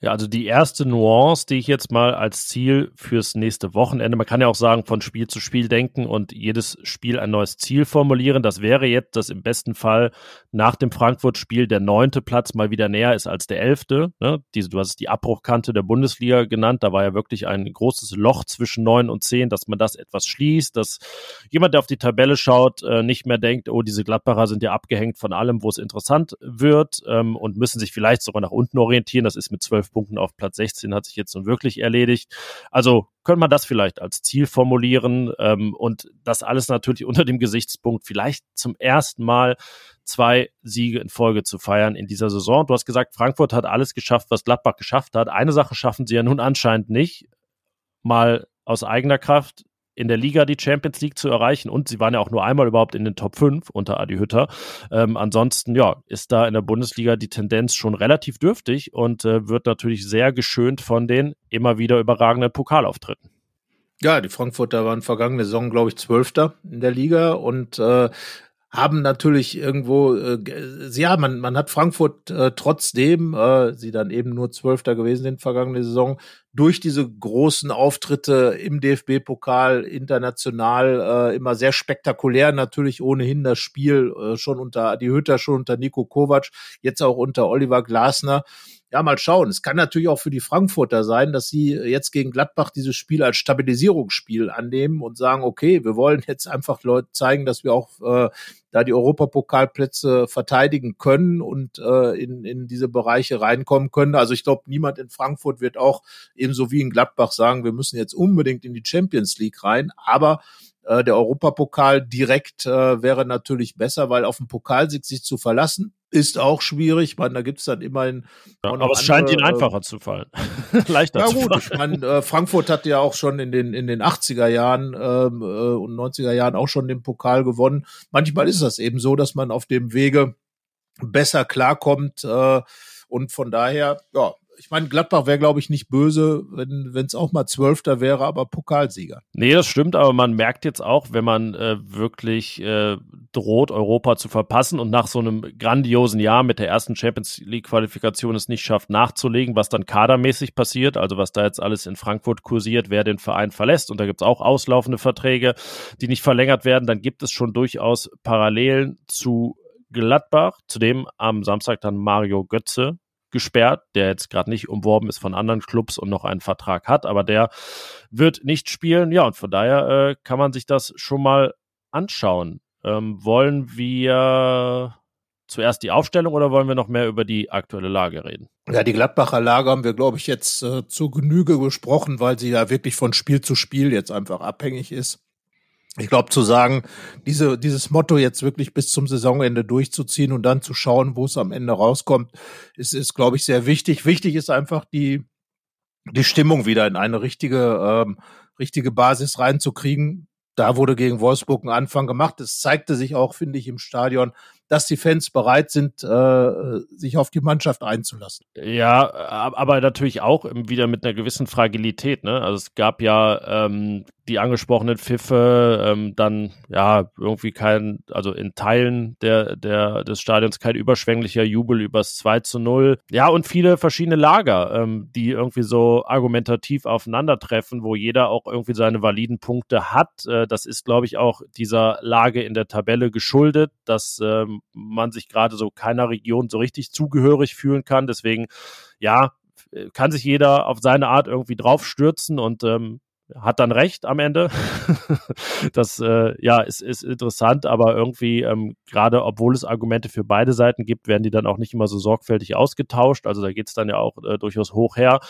S3: Ja, also die erste Nuance, die ich jetzt mal als Ziel fürs nächste Wochenende, man kann ja auch sagen, von Spiel zu Spiel denken und jedes Spiel ein neues Ziel formulieren. Das wäre jetzt, dass im besten Fall nach dem Frankfurt-Spiel der neunte Platz mal wieder näher ist als der elfte. Ne? Diese, du hast die Abbruchkante der Bundesliga genannt. Da war ja wirklich ein großes Loch zwischen neun und zehn, dass man das etwas schließt, dass jemand, der auf die Tabelle schaut, äh, nicht mehr denkt, oh, diese Gladbacher sind ja abgehängt von allem, wo es interessant wird ähm, und müssen sich vielleicht sogar nach unten orientieren. Das ist mit zwölf Punkten auf Platz 16 hat sich jetzt nun wirklich erledigt. Also könnte man das vielleicht als Ziel formulieren ähm, und das alles natürlich unter dem Gesichtspunkt, vielleicht zum ersten Mal zwei Siege in Folge zu feiern in dieser Saison. Du hast gesagt, Frankfurt hat alles geschafft, was Gladbach geschafft hat. Eine Sache schaffen sie ja nun anscheinend nicht, mal aus eigener Kraft in der Liga die Champions League zu erreichen und sie waren ja auch nur einmal überhaupt in den Top 5 unter Adi Hütter. Ähm, ansonsten, ja, ist da in der Bundesliga die Tendenz schon relativ dürftig und äh, wird natürlich sehr geschönt von den immer wieder überragenden Pokalauftritten.
S2: Ja, die Frankfurter waren vergangene Saison, glaube ich, Zwölfter in der Liga und äh, haben natürlich irgendwo, äh, ja, man, man hat Frankfurt äh, trotzdem, äh, sie dann eben nur Zwölfter gewesen in vergangene Saison, durch diese großen Auftritte im DFB-Pokal international äh, immer sehr spektakulär, natürlich ohnehin das Spiel äh, schon unter Adi Hütter, schon unter Nico Kovac, jetzt auch unter Oliver Glasner ja, mal schauen. Es kann natürlich auch für die Frankfurter sein, dass sie jetzt gegen Gladbach dieses Spiel als Stabilisierungsspiel annehmen und sagen, okay, wir wollen jetzt einfach Leute zeigen, dass wir auch äh, da die Europapokalplätze verteidigen können und äh, in, in diese Bereiche reinkommen können. Also ich glaube, niemand in Frankfurt wird auch ebenso wie in Gladbach sagen, wir müssen jetzt unbedingt in die Champions League rein. Aber äh, der Europapokal direkt äh, wäre natürlich besser, weil auf den Pokalsieg sich zu verlassen, ist auch schwierig. Man, da gibt's dann immerhin.
S3: Ja, aber es scheint ihnen äh, einfacher zu fallen. Leichter
S2: ja,
S3: zu
S2: gut,
S3: fallen.
S2: ich meine, äh, Frankfurt hat ja auch schon in den, in den 80er Jahren ähm, äh, und 90er Jahren auch schon den Pokal gewonnen. Manchmal ist das eben so, dass man auf dem Wege besser klarkommt. Äh, und von daher, ja, ich meine, Gladbach wäre, glaube ich, nicht böse, wenn es auch mal Zwölfter wäre, aber Pokalsieger.
S3: Nee, das stimmt, aber man merkt jetzt auch, wenn man äh, wirklich äh, droht, Europa zu verpassen und nach so einem grandiosen Jahr mit der ersten Champions League-Qualifikation es nicht schafft, nachzulegen, was dann kadermäßig passiert, also was da jetzt alles in Frankfurt kursiert, wer den Verein verlässt. Und da gibt es auch auslaufende Verträge, die nicht verlängert werden. Dann gibt es schon durchaus Parallelen zu Gladbach, zudem am Samstag dann Mario Götze gesperrt, der jetzt gerade nicht umworben ist von anderen Clubs und noch einen Vertrag hat, aber der wird nicht spielen. Ja, und von daher äh, kann man sich das schon mal anschauen. Ähm, wollen wir zuerst die Aufstellung oder wollen wir noch mehr über die aktuelle Lage reden?
S2: Ja, die Gladbacher Lage haben wir, glaube ich, jetzt äh, zur Genüge besprochen, weil sie ja wirklich von Spiel zu Spiel jetzt einfach abhängig ist ich glaube, zu sagen, diese, dieses Motto jetzt wirklich bis zum Saisonende durchzuziehen und dann zu schauen, wo es am Ende rauskommt, ist, ist glaube ich, sehr wichtig. Wichtig ist einfach die, die Stimmung wieder in eine richtige, ähm, richtige Basis reinzukriegen. Da wurde gegen Wolfsburg ein Anfang gemacht. Es zeigte sich auch, finde ich, im Stadion, dass die Fans bereit sind, äh, sich auf die Mannschaft einzulassen.
S3: Ja, aber natürlich auch wieder mit einer gewissen Fragilität. Ne? Also es gab ja ähm, die angesprochenen Pfiffe, ähm, dann ja irgendwie kein, also in Teilen der, der, des Stadions kein überschwänglicher Jubel übers 2 zu 0. Ja, und viele verschiedene Lager, ähm, die irgendwie so argumentativ aufeinandertreffen, wo jeder auch irgendwie seine validen Punkte hat. Äh, das ist, glaube ich, auch dieser Lage in der Tabelle geschuldet, dass ähm, man sich gerade so keiner Region so richtig zugehörig fühlen kann. Deswegen, ja, kann sich jeder auf seine Art irgendwie draufstürzen und ähm, hat dann recht am Ende. das äh, ja ist, ist interessant, aber irgendwie ähm, gerade obwohl es Argumente für beide Seiten gibt, werden die dann auch nicht immer so sorgfältig ausgetauscht. Also da geht es dann ja auch äh, durchaus hoch her.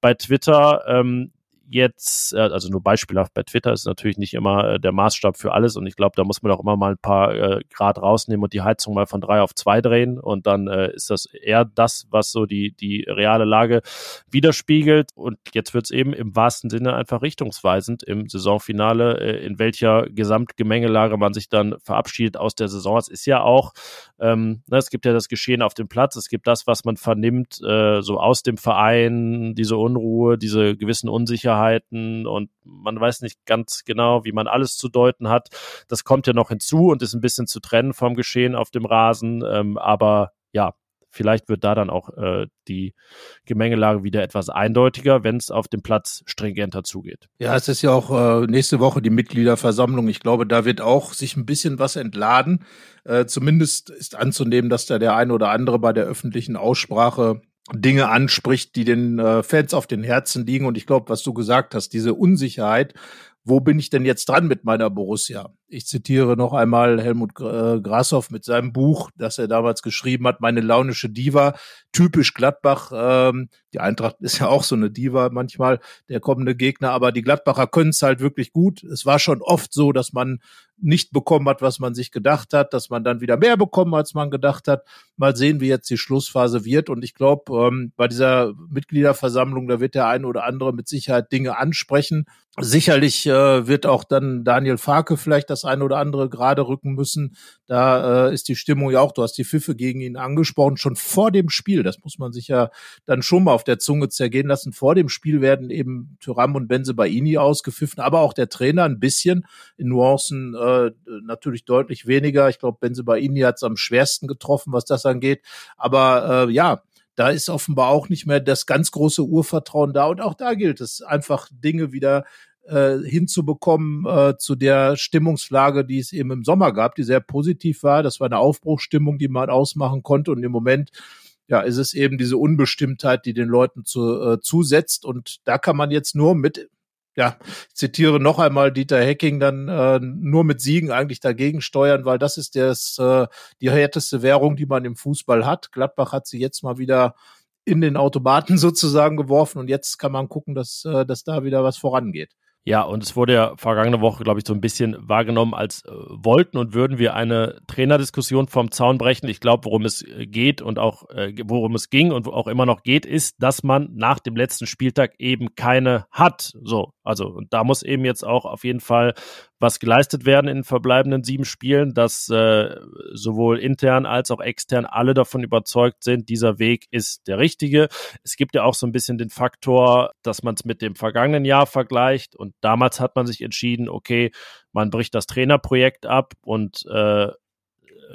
S3: Bei Twitter ähm, jetzt, äh, also nur beispielhaft bei Twitter ist natürlich nicht immer äh, der Maßstab für alles und ich glaube, da muss man auch immer mal ein paar äh, Grad rausnehmen und die Heizung mal von drei auf zwei drehen und dann ist das eher das, was so die, die reale Lage widerspiegelt und jetzt wird es eben im wahrsten Sinne einfach richtungsweisend im Saisonfinale, in welcher Gesamtgemengelage man sich dann verabschiedet aus der Saison. Es ist ja auch, ähm, ne, es gibt ja das Geschehen auf dem Platz, es gibt das, was man vernimmt, so aus dem Verein, diese Unruhe, diese gewissen Unsicherheiten, Unsicherheiten und man weiß nicht ganz genau, wie man alles zu deuten hat. Das kommt ja noch hinzu und ist ein bisschen zu trennen vom Geschehen auf dem Rasen. Ähm, aber ja, vielleicht wird da dann auch äh, die Gemengelage wieder etwas eindeutiger, wenn es auf dem Platz stringenter zugeht.
S2: Ja, es ist ja auch äh, nächste Woche die Mitgliederversammlung. Ich glaube, da wird auch sich ein bisschen was entladen. Äh, zumindest ist anzunehmen, dass da der eine oder andere bei der öffentlichen Aussprache Dinge anspricht, die den äh, Fans auf den Herzen liegen. Und ich glaube, was du gesagt hast, diese Unsicherheit, wo bin ich denn jetzt dran mit meiner Borussia? Ich zitiere noch einmal Helmut äh, Grashoff mit seinem Buch, das er damals geschrieben hat, Meine launische Diva, typisch Gladbach. Ähm, die Eintracht ist ja auch so eine Diva manchmal, der kommende Gegner, aber die Gladbacher können es halt wirklich gut. Es war schon oft so, dass man nicht bekommen hat, was man sich gedacht hat, dass man dann wieder mehr bekommen, als man gedacht hat. Mal sehen, wie jetzt die Schlussphase wird. Und ich glaube, ähm, bei dieser Mitgliederversammlung, da wird der eine oder andere mit Sicherheit Dinge ansprechen. Sicherlich äh, wird auch dann Daniel Farke vielleicht das eine oder andere gerade rücken müssen. Da äh, ist die Stimmung ja auch, du hast die Pfiffe gegen ihn angesprochen, schon vor dem Spiel. Das muss man sich ja dann schon mal auf der Zunge zergehen lassen. Vor dem Spiel werden eben Tyram und Benzebaini ausgepfiffen, aber auch der Trainer ein bisschen in Nuancen äh, natürlich deutlich weniger. Ich glaube, Benzebaini hat es am schwersten getroffen, was das angeht. Aber äh, ja, da ist offenbar auch nicht mehr das ganz große Urvertrauen da. Und auch da gilt es einfach Dinge wieder äh, hinzubekommen äh, zu der Stimmungslage, die es eben im Sommer gab, die sehr positiv war. Das war eine Aufbruchsstimmung, die man ausmachen konnte. Und im Moment ja, ist es eben diese Unbestimmtheit, die den Leuten zu, äh, zusetzt. Und da kann man jetzt nur mit ja, ich zitiere noch einmal Dieter Hecking, dann äh, nur mit Siegen eigentlich dagegen steuern, weil das ist das, äh, die härteste Währung, die man im Fußball hat. Gladbach hat sie jetzt mal wieder in den Automaten sozusagen geworfen und jetzt kann man gucken, dass, äh, dass da wieder was vorangeht.
S3: Ja, und es wurde ja vergangene Woche, glaube ich, so ein bisschen wahrgenommen, als äh, wollten und würden wir eine Trainerdiskussion vom Zaun brechen. Ich glaube, worum es äh, geht und auch äh, worum es ging und auch immer noch geht, ist, dass man nach dem letzten Spieltag eben keine hat. So, also und da muss eben jetzt auch auf jeden Fall was geleistet werden in den verbleibenden sieben Spielen, dass äh, sowohl intern als auch extern alle davon überzeugt sind, dieser Weg ist der richtige. Es gibt ja auch so ein bisschen den Faktor, dass man es mit dem vergangenen Jahr vergleicht und damals hat man sich entschieden, okay, man bricht das Trainerprojekt ab und äh,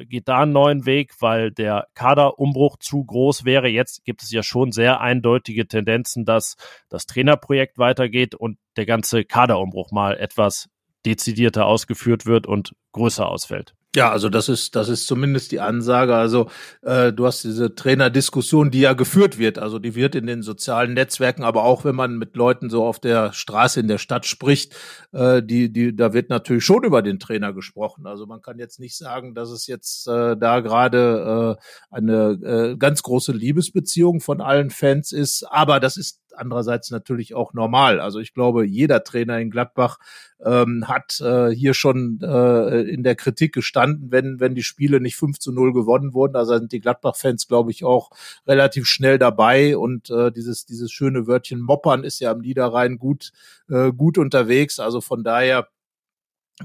S3: geht da einen neuen Weg, weil der Kaderumbruch zu groß wäre. Jetzt gibt es ja schon sehr eindeutige Tendenzen, dass das Trainerprojekt weitergeht und der ganze Kaderumbruch mal etwas dezidierter ausgeführt wird und größer ausfällt.
S2: Ja, also das ist das ist zumindest die Ansage. Also äh, du hast diese Trainerdiskussion, die ja geführt wird. Also die wird in den sozialen Netzwerken, aber auch wenn man mit Leuten so auf der Straße in der Stadt spricht, äh, die die da wird natürlich schon über den Trainer gesprochen. Also man kann jetzt nicht sagen, dass es jetzt äh, da gerade äh, eine äh, ganz große Liebesbeziehung von allen Fans ist. Aber das ist andererseits natürlich auch normal. Also ich glaube, jeder Trainer in Gladbach ähm, hat äh, hier schon äh, in der Kritik gestanden, wenn, wenn die Spiele nicht 5 zu 0 gewonnen wurden. Also sind die Gladbach-Fans, glaube ich, auch relativ schnell dabei und äh, dieses, dieses schöne Wörtchen Moppern ist ja am Niederrhein gut, äh, gut unterwegs. Also von daher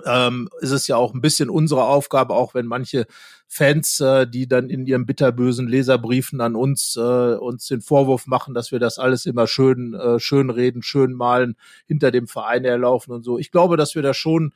S2: ähm, ist es ja auch ein bisschen unsere Aufgabe, auch wenn manche Fans, äh, die dann in ihren bitterbösen Leserbriefen an uns äh, uns den Vorwurf machen, dass wir das alles immer schön äh, schön reden, schön malen, hinter dem Verein herlaufen und so. Ich glaube, dass wir da schon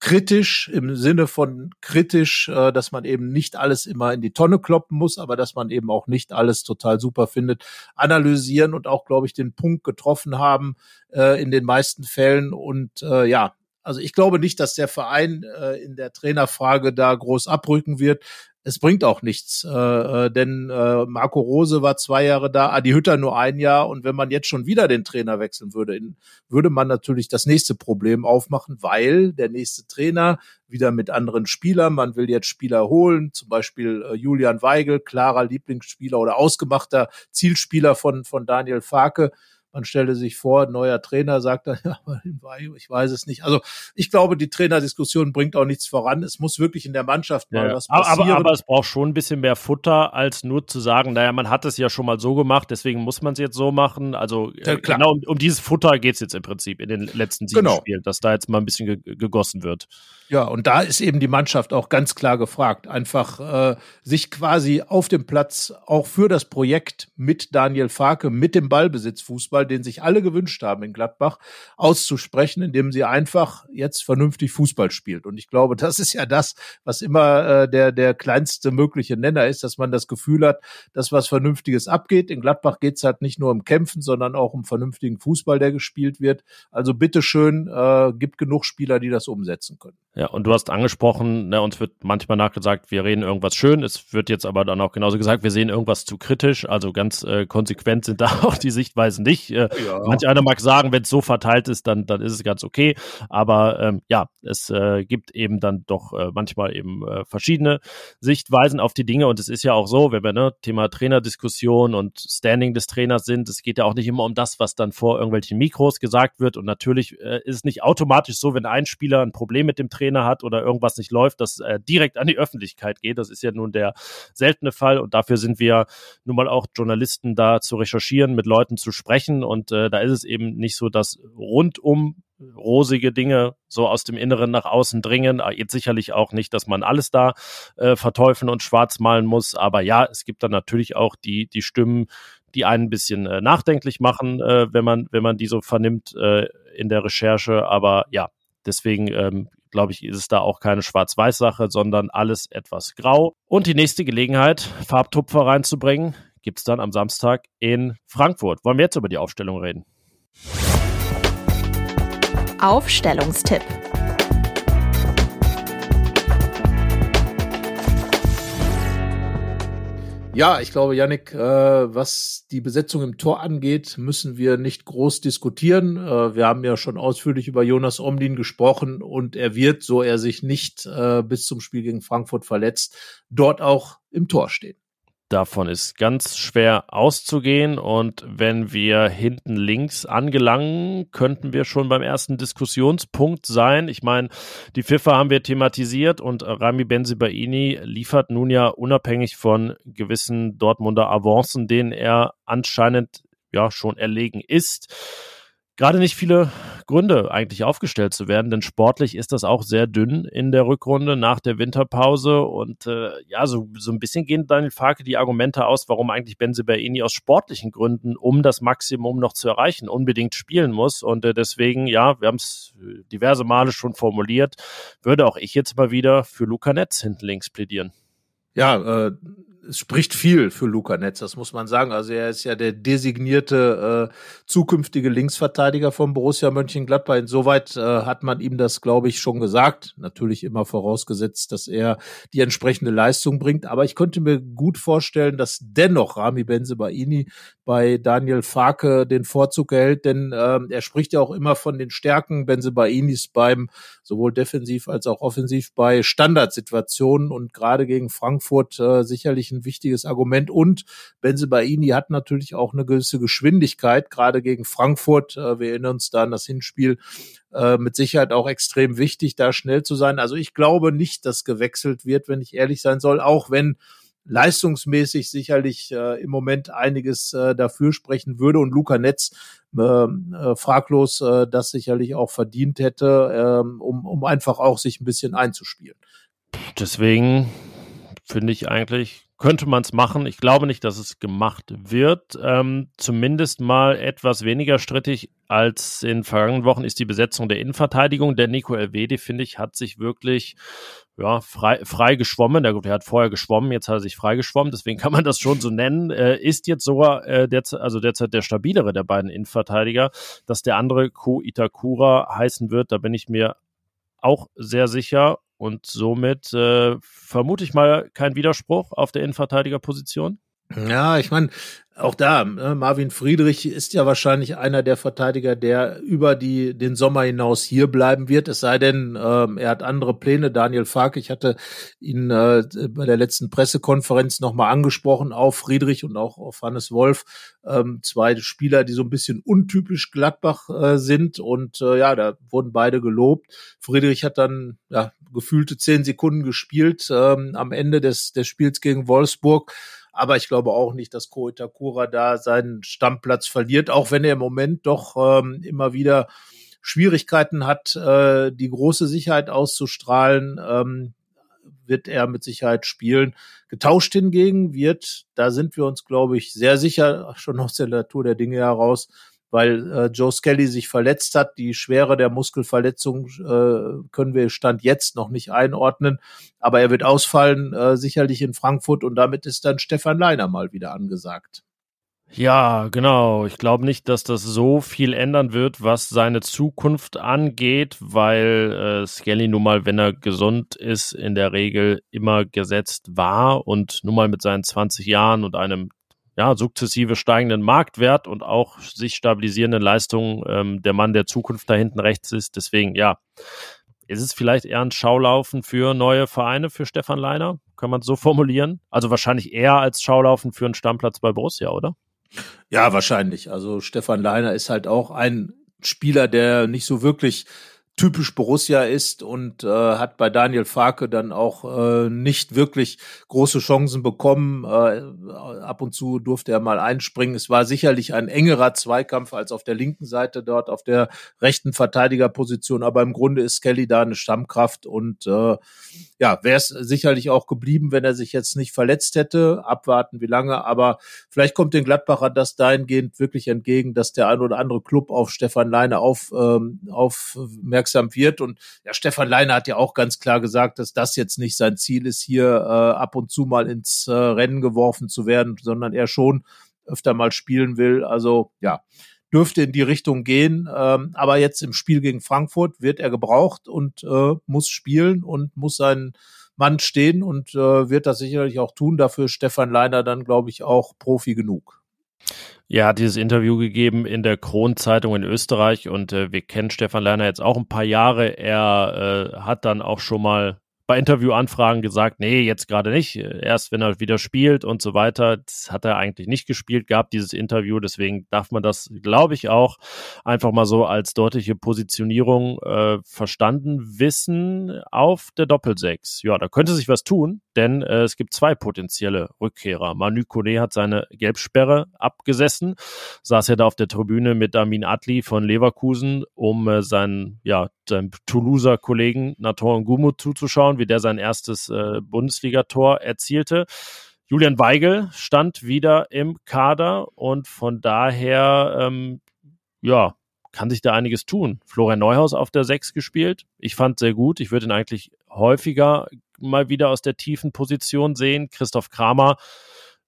S2: kritisch im Sinne von kritisch, äh, dass man eben nicht alles immer in die Tonne kloppen muss, aber dass man eben auch nicht alles total super findet, analysieren und auch, glaube ich, den Punkt getroffen haben äh, in den meisten Fällen. Und äh, ja, also ich glaube nicht, dass der Verein äh, in der Trainerfrage da groß abrücken wird. Es bringt auch nichts, äh, äh, denn äh, Marco Rose war zwei Jahre da, Adi Hütter nur ein Jahr und wenn man jetzt schon wieder den Trainer wechseln würde, in, würde man natürlich das nächste Problem aufmachen, weil der nächste Trainer wieder mit anderen Spielern, man will jetzt Spieler holen, zum Beispiel äh, Julian Weigel, klarer Lieblingsspieler oder ausgemachter Zielspieler von von Daniel Farke man stelle sich vor, neuer Trainer sagt dann, ja, ich weiß es nicht. Also ich glaube, die Trainerdiskussion bringt auch nichts voran. Es muss wirklich in der Mannschaft mal ja, was passieren.
S3: Aber, aber, es braucht schon ein bisschen mehr Futter, als nur zu sagen, naja, man hat es ja schon mal so gemacht, deswegen muss man es jetzt so machen. Also ja, genau um, um, dieses Futter geht es jetzt im Prinzip in den letzten sieben genau. Spielen, dass da jetzt mal ein bisschen ge gegossen wird.
S2: Ja, und da ist eben die Mannschaft auch ganz klar gefragt, einfach äh, sich quasi auf dem Platz auch für das Projekt mit Daniel Farke, mit dem Ballbesitzfußball, den sich alle gewünscht haben in Gladbach, auszusprechen, indem sie einfach jetzt vernünftig Fußball spielt. Und ich glaube, das ist ja das, was immer äh, der der kleinste mögliche Nenner ist, dass man das Gefühl hat, dass was Vernünftiges abgeht. In Gladbach geht's halt nicht nur um Kämpfen, sondern auch um vernünftigen Fußball, der gespielt wird. Also bitteschön, äh, gibt genug Spieler, die das umsetzen können.
S3: Ja, und du hast angesprochen, ne, uns wird manchmal nachgesagt, wir reden irgendwas schön. Es wird jetzt aber dann auch genauso gesagt, wir sehen irgendwas zu kritisch. Also ganz äh, konsequent sind da auch die Sichtweisen nicht. Äh, ja. Manch einer mag sagen, wenn es so verteilt ist, dann, dann ist es ganz okay. Aber ähm, ja, es äh, gibt eben dann doch äh, manchmal eben äh, verschiedene Sichtweisen auf die Dinge. Und es ist ja auch so, wenn wir ne, Thema Trainerdiskussion und Standing des Trainers sind, es geht ja auch nicht immer um das, was dann vor irgendwelchen Mikros gesagt wird. Und natürlich äh, ist es nicht automatisch so, wenn ein Spieler ein Problem mit dem Trainer hat oder irgendwas nicht läuft, dass direkt an die Öffentlichkeit geht. Das ist ja nun der seltene Fall und dafür sind wir nun mal auch Journalisten da zu recherchieren, mit Leuten zu sprechen und äh, da ist es eben nicht so das rundum rosige Dinge so aus dem Inneren nach außen dringen. Ah, jetzt sicherlich auch nicht, dass man alles da äh, verteufeln und schwarz malen muss, aber ja, es gibt dann natürlich auch die, die Stimmen, die einen ein bisschen äh, nachdenklich machen, äh, wenn man, wenn man die so vernimmt äh, in der Recherche. Aber ja, deswegen ähm, glaube ich, ist es da auch keine Schwarz-Weiß-Sache, sondern alles etwas grau. Und die nächste Gelegenheit, Farbtupfer reinzubringen, gibt es dann am Samstag in Frankfurt. Wollen wir jetzt über die Aufstellung reden?
S4: Aufstellungstipp.
S2: Ja, ich glaube, Yannick, äh, was die Besetzung im Tor angeht, müssen wir nicht groß diskutieren. Äh, wir haben ja schon ausführlich über Jonas Omlin gesprochen und er wird, so er sich nicht äh, bis zum Spiel gegen Frankfurt verletzt, dort auch im Tor stehen.
S3: Davon ist ganz schwer auszugehen. Und wenn wir hinten links angelangen, könnten wir schon beim ersten Diskussionspunkt sein. Ich meine, die FIFA haben wir thematisiert und Rami Benzibaini liefert nun ja unabhängig von gewissen Dortmunder Avancen, denen er anscheinend ja schon erlegen ist gerade nicht viele Gründe eigentlich aufgestellt zu werden, denn sportlich ist das auch sehr dünn in der Rückrunde nach der Winterpause und äh, ja, so, so ein bisschen gehen Daniel Farke die Argumente aus, warum eigentlich Benzebaini aus sportlichen Gründen, um das Maximum noch zu erreichen, unbedingt spielen muss und äh, deswegen, ja, wir haben es diverse Male schon formuliert, würde auch ich jetzt mal wieder für Luca Netz hinten links plädieren.
S2: Ja, äh, es spricht viel für Luca Netz, das muss man sagen. Also er ist ja der designierte äh, zukünftige Linksverteidiger von Borussia Mönchengladbach. Insoweit äh, hat man ihm das, glaube ich, schon gesagt. Natürlich immer vorausgesetzt, dass er die entsprechende Leistung bringt. Aber ich könnte mir gut vorstellen, dass dennoch Rami Benzebaini bei Daniel Farke den Vorzug erhält, denn äh, er spricht ja auch immer von den Stärken Benzebainis beim sowohl defensiv als auch offensiv bei Standardsituationen und gerade gegen Frankfurt äh, sicherlich ein wichtiges Argument. Und Benzebaini hat natürlich auch eine gewisse Geschwindigkeit, gerade gegen Frankfurt. Äh, wir erinnern uns da an das Hinspiel. Äh, mit Sicherheit auch extrem wichtig, da schnell zu sein. Also ich glaube nicht, dass gewechselt wird, wenn ich ehrlich sein soll, auch wenn leistungsmäßig sicherlich äh, im Moment einiges äh, dafür sprechen würde und Luca Netz äh, äh, fraglos äh, das sicherlich auch verdient hätte, äh, um, um einfach auch sich ein bisschen einzuspielen.
S3: Deswegen finde ich eigentlich, könnte man es machen. Ich glaube nicht, dass es gemacht wird. Ähm, zumindest mal etwas weniger strittig als in vergangenen Wochen ist die Besetzung der Innenverteidigung. Der Nico Elvedi, finde ich, hat sich wirklich ja, frei, frei geschwommen. Der, er hat vorher geschwommen, jetzt hat er sich frei geschwommen, deswegen kann man das schon so nennen. Äh, ist jetzt sogar äh, derzeit, also derzeit der stabilere der beiden Innenverteidiger. Dass der andere Ko Itakura heißen wird, da bin ich mir auch sehr sicher. Und somit äh, vermute ich mal kein Widerspruch auf der Innenverteidigerposition.
S2: Ja, ich meine, auch da, ne, Marvin Friedrich ist ja wahrscheinlich einer der Verteidiger, der über die, den Sommer hinaus hier bleiben wird. Es sei denn, ähm, er hat andere Pläne. Daniel Fark, ich hatte ihn äh, bei der letzten Pressekonferenz nochmal angesprochen auf Friedrich und auch auf Hannes Wolf. Ähm, zwei Spieler, die so ein bisschen untypisch Gladbach äh, sind. Und äh, ja, da wurden beide gelobt. Friedrich hat dann ja, gefühlte zehn Sekunden gespielt ähm, am Ende des, des Spiels gegen Wolfsburg aber ich glaube auch nicht, dass Ko Itakura da seinen Stammplatz verliert, auch wenn er im Moment doch ähm, immer wieder Schwierigkeiten hat, äh, die große Sicherheit auszustrahlen. Ähm, wird er mit Sicherheit spielen. Getauscht hingegen wird, da sind wir uns, glaube ich, sehr sicher, schon aus der Natur der Dinge heraus, weil äh, Joe Skelly sich verletzt hat. Die Schwere der Muskelverletzung äh, können wir Stand jetzt noch nicht einordnen, aber er wird ausfallen, äh, sicherlich in Frankfurt und damit ist dann Stefan Leiner mal wieder angesagt.
S3: Ja, genau. Ich glaube nicht, dass das so viel ändern wird, was seine Zukunft angeht, weil äh, Skelly nun mal, wenn er gesund ist, in der Regel immer gesetzt war und nun mal mit seinen 20 Jahren und einem ja, sukzessive steigenden Marktwert und auch sich stabilisierenden Leistungen ähm, der Mann der Zukunft da hinten rechts ist. Deswegen, ja, ist es vielleicht eher ein Schaulaufen für neue Vereine für Stefan Leiner? Kann man es so formulieren? Also wahrscheinlich eher als Schaulaufen für einen Stammplatz bei Borussia, oder?
S2: Ja, wahrscheinlich. Also Stefan Leiner ist halt auch ein Spieler, der nicht so wirklich typisch Borussia ist und äh, hat bei Daniel Farke dann auch äh, nicht wirklich große Chancen bekommen. Äh, ab und zu durfte er mal einspringen. Es war sicherlich ein engerer Zweikampf als auf der linken Seite dort auf der rechten Verteidigerposition, aber im Grunde ist Kelly da eine Stammkraft und äh, ja, wäre es sicherlich auch geblieben, wenn er sich jetzt nicht verletzt hätte. Abwarten, wie lange, aber vielleicht kommt den Gladbacher das dahingehend wirklich entgegen, dass der ein oder andere Club auf Stefan Leine auf, ähm, aufmerksam wird. Und ja, Stefan Leine hat ja auch ganz klar gesagt, dass das jetzt nicht sein Ziel ist, hier äh, ab und zu mal ins äh, Rennen geworfen zu werden, sondern er schon öfter mal spielen will. Also ja, dürfte in die Richtung gehen. Ähm, aber jetzt im Spiel gegen Frankfurt wird er gebraucht und äh, muss spielen und muss seinen Mann stehen und äh, wird das sicherlich auch tun. Dafür ist Stefan Leiner dann, glaube ich, auch Profi genug.
S3: Ja, hat dieses Interview gegeben in der Kronzeitung in Österreich und äh, wir kennen Stefan Leiner jetzt auch ein paar Jahre. Er äh, hat dann auch schon mal bei Interviewanfragen gesagt, nee, jetzt gerade nicht, erst wenn er wieder spielt und so weiter. Das hat er eigentlich nicht gespielt, gab dieses Interview, deswegen darf man das, glaube ich, auch einfach mal so als deutliche Positionierung äh, verstanden wissen auf der Doppelsechs. Ja, da könnte sich was tun, denn äh, es gibt zwei potenzielle Rückkehrer. Manu Kone hat seine Gelbsperre abgesessen, saß ja da auf der Tribüne mit Amin Atli von Leverkusen, um äh, seinen, ja, seinem Toulouser Kollegen Nathan Ngumu zuzuschauen, wie der sein erstes äh, Bundesligator erzielte. Julian Weigel stand wieder im Kader und von daher, ähm, ja, kann sich da einiges tun. Florian Neuhaus auf der Sechs gespielt. Ich fand sehr gut. Ich würde ihn eigentlich häufiger mal wieder aus der tiefen Position sehen. Christoph Kramer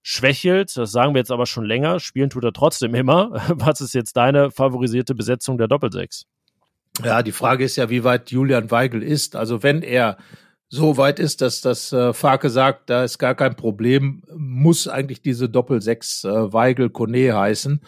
S3: schwächelt, das sagen wir jetzt aber schon länger. Spielen tut er trotzdem immer. Was ist jetzt deine favorisierte Besetzung der Doppelsechs?
S2: Ja, die Frage ist ja, wie weit Julian Weigel ist. Also wenn er so weit ist, dass das äh, Farke sagt, da ist gar kein Problem, muss eigentlich diese Doppelsechs äh, Weigel Kone heißen.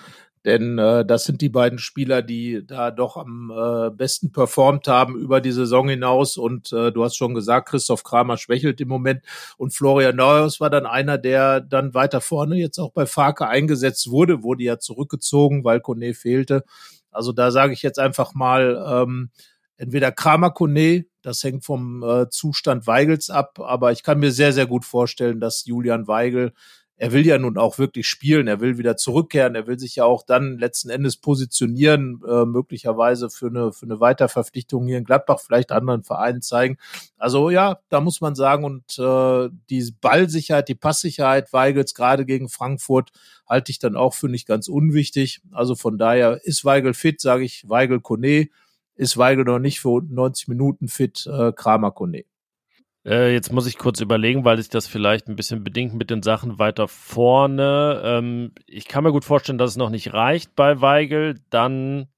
S2: Denn äh, das sind die beiden Spieler, die da doch am äh, besten performt haben über die Saison hinaus. Und äh, du hast schon gesagt, Christoph Kramer schwächelt im Moment. Und Florian Neuhaus war dann einer, der dann weiter vorne jetzt auch bei Farke eingesetzt wurde, wurde ja zurückgezogen, weil Kone fehlte. Also da sage ich jetzt einfach mal, ähm, entweder Kramer Kone, das hängt vom äh, Zustand Weigels ab, aber ich kann mir sehr, sehr gut vorstellen, dass Julian Weigel er will ja nun auch wirklich spielen, er will wieder zurückkehren, er will sich ja auch dann letzten Endes positionieren, äh, möglicherweise für eine, für eine Weiterverpflichtung hier in Gladbach, vielleicht anderen Vereinen zeigen. Also ja, da muss man sagen, und äh, die Ballsicherheit, die Passsicherheit Weigels gerade gegen Frankfurt halte ich dann auch für nicht ganz unwichtig. Also von daher ist Weigel fit, sage ich Weigel Kone, ist Weigel noch nicht für 90 Minuten fit, äh, Kramer Kone.
S3: Äh, jetzt muss ich kurz überlegen, weil sich das vielleicht ein bisschen bedingt mit den Sachen weiter vorne. Ähm, ich kann mir gut vorstellen, dass es noch nicht reicht bei Weigel. Dann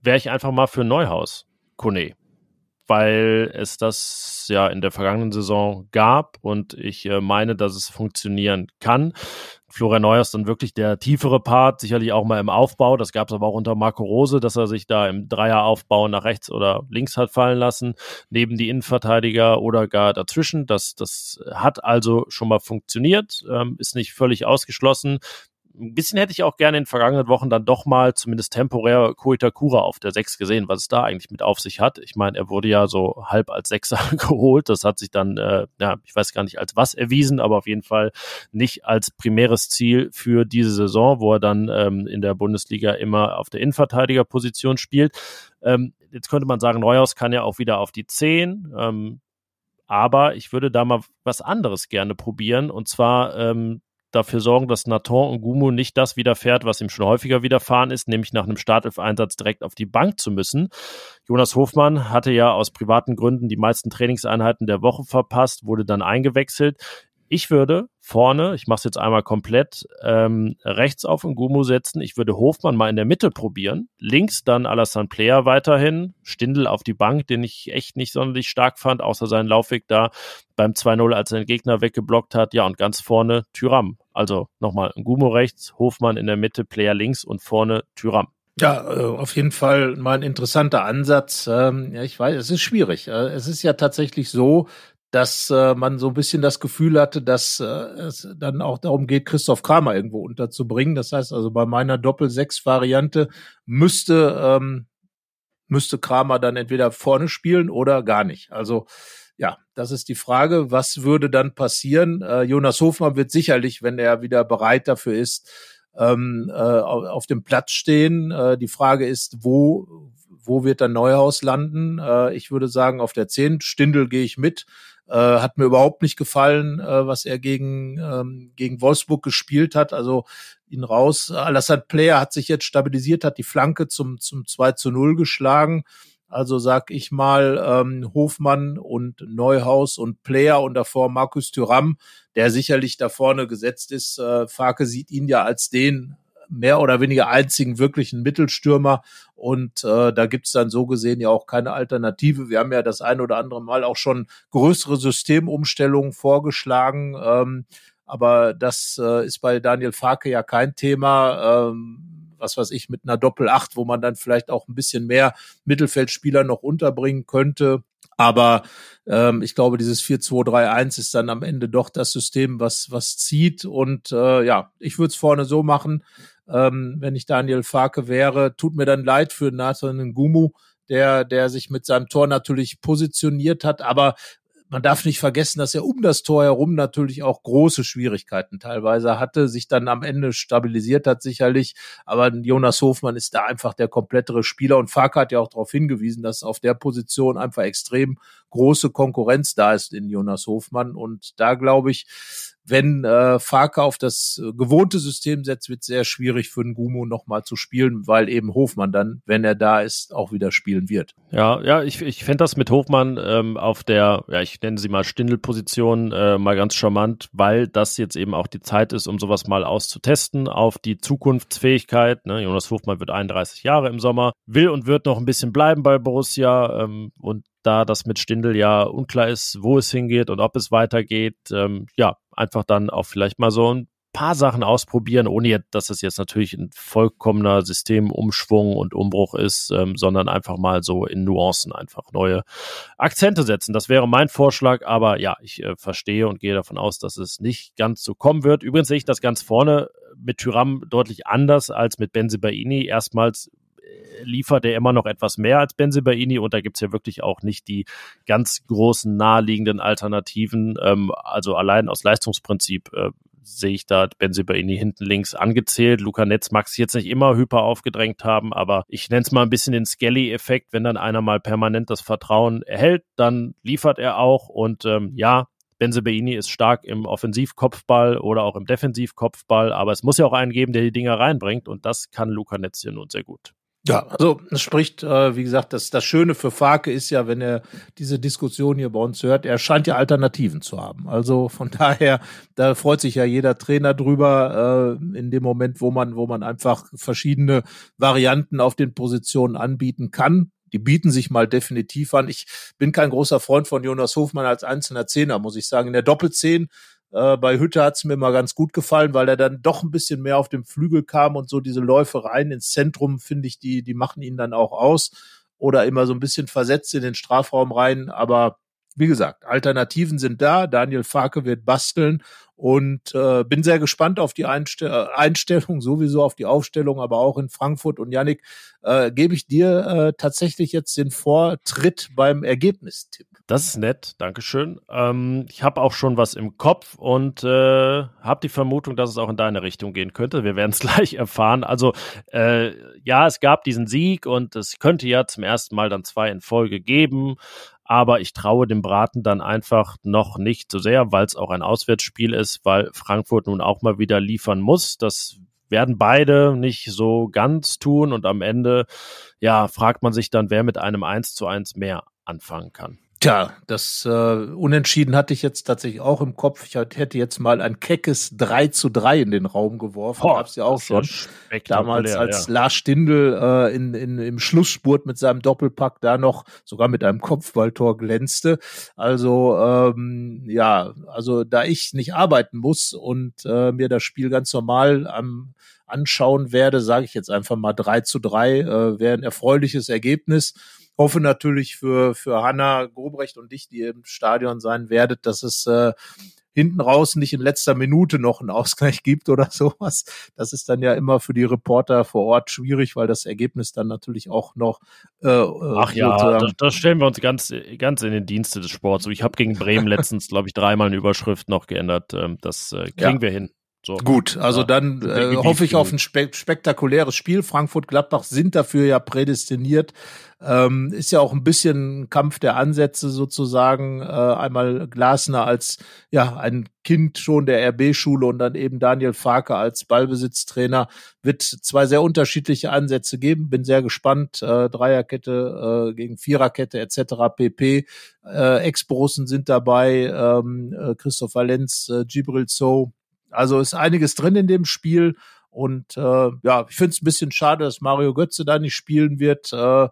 S3: wäre ich einfach mal für Neuhaus, Kone. Weil es das ja in der vergangenen Saison gab und ich äh, meine, dass es funktionieren kann. Florian Neuers dann wirklich der tiefere Part, sicherlich auch mal im Aufbau. Das gab es aber auch unter Marco Rose, dass er sich da im Dreieraufbau nach rechts oder links hat fallen lassen, neben die Innenverteidiger oder gar dazwischen. Das, das hat also schon mal funktioniert, ähm, ist nicht völlig ausgeschlossen ein bisschen hätte ich auch gerne in den vergangenen Wochen dann doch mal zumindest temporär Koitakura auf der Sechs gesehen, was es da eigentlich mit auf sich hat. Ich meine, er wurde ja so halb als Sechser geholt. Das hat sich dann, äh, ja, ich weiß gar nicht als was erwiesen, aber auf jeden Fall nicht als primäres Ziel für diese Saison, wo er dann ähm, in der Bundesliga immer auf der Innenverteidigerposition spielt. Ähm, jetzt könnte man sagen, Neuhaus kann ja auch wieder auf die Zehn. Ähm, aber ich würde da mal was anderes gerne probieren. Und zwar ähm, dafür sorgen, dass Nathan und Gumu nicht das widerfährt, was ihm schon häufiger widerfahren ist, nämlich nach einem Startelf-Einsatz direkt auf die Bank zu müssen. Jonas Hofmann hatte ja aus privaten Gründen die meisten Trainingseinheiten der Woche verpasst, wurde dann eingewechselt. Ich würde vorne, ich mache es jetzt einmal komplett, ähm, rechts auf Ngumu setzen. Ich würde Hofmann mal in der Mitte probieren. Links dann Alassane Player weiterhin. Stindel auf die Bank, den ich echt nicht sonderlich stark fand, außer seinen Laufweg da beim 2-0, als er den Gegner weggeblockt hat. Ja, und ganz vorne Tyram. Also nochmal Ngumu rechts, Hofmann in der Mitte, Player links und vorne Tyram.
S2: Ja, äh, auf jeden Fall mal ein interessanter Ansatz. Ähm, ja, ich weiß, es ist schwierig. Äh, es ist ja tatsächlich so, dass äh, man so ein bisschen das Gefühl hatte, dass es dann auch darum geht, Christoph Kramer irgendwo unterzubringen. Das heißt also, bei meiner Doppel-6-Variante müsste ähm, müsste Kramer dann entweder vorne spielen oder gar nicht. Also ja, das ist die Frage. Was würde dann passieren? Äh, Jonas Hofmann wird sicherlich, wenn er wieder bereit dafür ist, ähm, äh, auf dem Platz stehen. Äh, die Frage ist, wo, wo wird dann Neuhaus landen? Äh, ich würde sagen, auf der 10. Stindel gehe ich mit. Äh, hat mir überhaupt nicht gefallen, äh, was er gegen, ähm, gegen Wolfsburg gespielt hat. Also ihn raus. Alassad Player hat sich jetzt stabilisiert, hat die Flanke zum, zum 2 zu 0 geschlagen. Also sag ich mal ähm, Hofmann und Neuhaus und Player und davor Markus Thüram, der sicherlich da vorne gesetzt ist. Äh, Farke sieht ihn ja als den mehr oder weniger einzigen wirklichen Mittelstürmer. Und äh, da gibt's dann so gesehen ja auch keine Alternative. Wir haben ja das ein oder andere Mal auch schon größere Systemumstellungen vorgeschlagen. Ähm, aber das äh, ist bei Daniel Farke ja kein Thema. Ähm, was weiß ich, mit einer Doppel-Acht, wo man dann vielleicht auch ein bisschen mehr Mittelfeldspieler noch unterbringen könnte. Aber ähm, ich glaube, dieses 4-2-3-1 ist dann am Ende doch das System, was, was zieht. Und äh, ja, ich würde es vorne so machen, ähm, wenn ich Daniel Farke wäre. Tut mir dann leid für Nathan Ngumu, der, der sich mit seinem Tor natürlich positioniert hat. Aber man darf nicht vergessen, dass er um das Tor herum natürlich auch große Schwierigkeiten teilweise hatte, sich dann am Ende stabilisiert hat sicherlich, aber Jonas Hofmann ist da einfach der komplettere Spieler. Und Fark hat ja auch darauf hingewiesen, dass auf der Position einfach extrem große Konkurrenz da ist in Jonas Hofmann und da glaube ich, wenn äh, Farke auf das äh, gewohnte System setzt, wird es sehr schwierig für den Gumo nochmal zu spielen, weil eben Hofmann dann, wenn er da ist, auch wieder spielen wird.
S3: Ja, ja, ich, ich fände das mit Hofmann ähm, auf der, ja, ich nenne sie mal Stindelposition äh, mal ganz charmant, weil das jetzt eben auch die Zeit ist, um sowas mal auszutesten auf die Zukunftsfähigkeit. Ne? Jonas Hofmann wird 31 Jahre im Sommer, will und wird noch ein bisschen bleiben bei Borussia ähm, und da das mit Stindel ja unklar ist, wo es hingeht und ob es weitergeht, ähm, ja, einfach dann auch vielleicht mal so ein paar Sachen ausprobieren, ohne dass es jetzt natürlich ein vollkommener Systemumschwung und Umbruch ist, ähm, sondern einfach mal so in Nuancen einfach neue Akzente setzen. Das wäre mein Vorschlag, aber ja, ich äh, verstehe und gehe davon aus, dass es nicht ganz so kommen wird. Übrigens sehe ich das ganz vorne mit Tyram deutlich anders als mit Benzibaini. Erstmals liefert er immer noch etwas mehr als Benzibaini und da gibt's ja wirklich auch nicht die ganz großen naheliegenden Alternativen. Ähm, also allein aus Leistungsprinzip äh, sehe ich da Benzibaini hinten links angezählt. Luca Netz mag sich jetzt nicht immer hyper aufgedrängt haben, aber ich nenne es mal ein bisschen den Skelly-Effekt. Wenn dann einer mal permanent das Vertrauen erhält, dann liefert er auch und ähm, ja, Benzebaini ist stark im Offensivkopfball oder auch im Defensivkopfball, aber es muss ja auch einen geben, der die Dinger reinbringt und das kann Luca Netz hier nun sehr gut.
S2: Ja, also es spricht, äh, wie gesagt, das, das Schöne für Farke ist ja, wenn er diese Diskussion hier bei uns hört, er scheint ja Alternativen zu haben. Also von daher, da freut sich ja jeder Trainer drüber, äh, in dem Moment, wo man, wo man einfach verschiedene Varianten auf den Positionen anbieten kann. Die bieten sich mal definitiv an. Ich bin kein großer Freund von Jonas Hofmann als einzelner Zehner, muss ich sagen. In der Doppelzehn äh, bei Hütte hat's mir mal ganz gut gefallen, weil er dann doch ein bisschen mehr auf dem Flügel kam und so diese Läufe rein ins Zentrum, finde ich, die, die machen ihn dann auch aus. Oder immer so ein bisschen versetzt in den Strafraum rein. Aber wie gesagt, Alternativen sind da. Daniel Farke wird basteln und äh, bin sehr gespannt auf die Einste äh, Einstellung, sowieso auf die Aufstellung, aber auch in Frankfurt. Und Yannick, äh, gebe ich dir äh, tatsächlich jetzt den Vortritt beim Ergebnistipp.
S3: Das ist nett, Dankeschön. Ähm, ich habe auch schon was im Kopf und äh, habe die Vermutung, dass es auch in deine Richtung gehen könnte. Wir werden es gleich erfahren. Also äh, ja, es gab diesen Sieg und es könnte ja zum ersten Mal dann zwei in Folge geben aber ich traue dem Braten dann einfach noch nicht so sehr, weil es auch ein Auswärtsspiel ist, weil Frankfurt nun auch mal wieder liefern muss. Das werden beide nicht so ganz tun und am Ende, ja, fragt man sich dann, wer mit einem 1 zu 1 mehr anfangen kann.
S2: Tja, das äh, Unentschieden hatte ich jetzt tatsächlich auch im Kopf. Ich hätte jetzt mal ein keckes 3 zu 3 in den Raum geworfen.
S3: Boah, Gab's ja auch schon.
S2: Damals, als ja. Lars Stindl äh, in, in, im Schlussspurt mit seinem Doppelpack da noch sogar mit einem Kopfballtor glänzte. Also ähm, ja, also da ich nicht arbeiten muss und äh, mir das Spiel ganz normal am anschauen werde, sage ich jetzt einfach mal 3 zu 3, äh, wäre ein erfreuliches Ergebnis. Hoffe natürlich für, für Hanna Grobrecht und dich, die im Stadion sein werdet, dass es äh, hinten raus nicht in letzter Minute noch einen Ausgleich gibt oder sowas. Das ist dann ja immer für die Reporter vor Ort schwierig, weil das Ergebnis dann natürlich auch noch.
S3: Äh, äh Ach ja, das, das, stellen wir uns ganz, ganz in den Dienste des Sports. Ich habe gegen Bremen letztens, glaube ich, dreimal eine Überschrift noch geändert. Ähm, das äh, kriegen ja. wir hin.
S2: So. Gut, also ja, dann äh, hoffe ich auf ein spe spektakuläres Spiel. Frankfurt-Gladbach sind dafür ja prädestiniert. Ähm, ist ja auch ein bisschen ein Kampf der Ansätze sozusagen. Äh, einmal Glasner als ja ein Kind schon der RB-Schule und dann eben Daniel Farke als Ballbesitztrainer. Wird zwei sehr unterschiedliche Ansätze geben. Bin sehr gespannt. Äh, Dreierkette äh, gegen Viererkette etc. pp. Äh, Ex-Borussen sind dabei. Ähm, äh, Christopher Lenz, Gibril So also ist einiges drin in dem Spiel. Und äh, ja, ich finde es ein bisschen schade, dass Mario Götze da nicht spielen wird. Äh,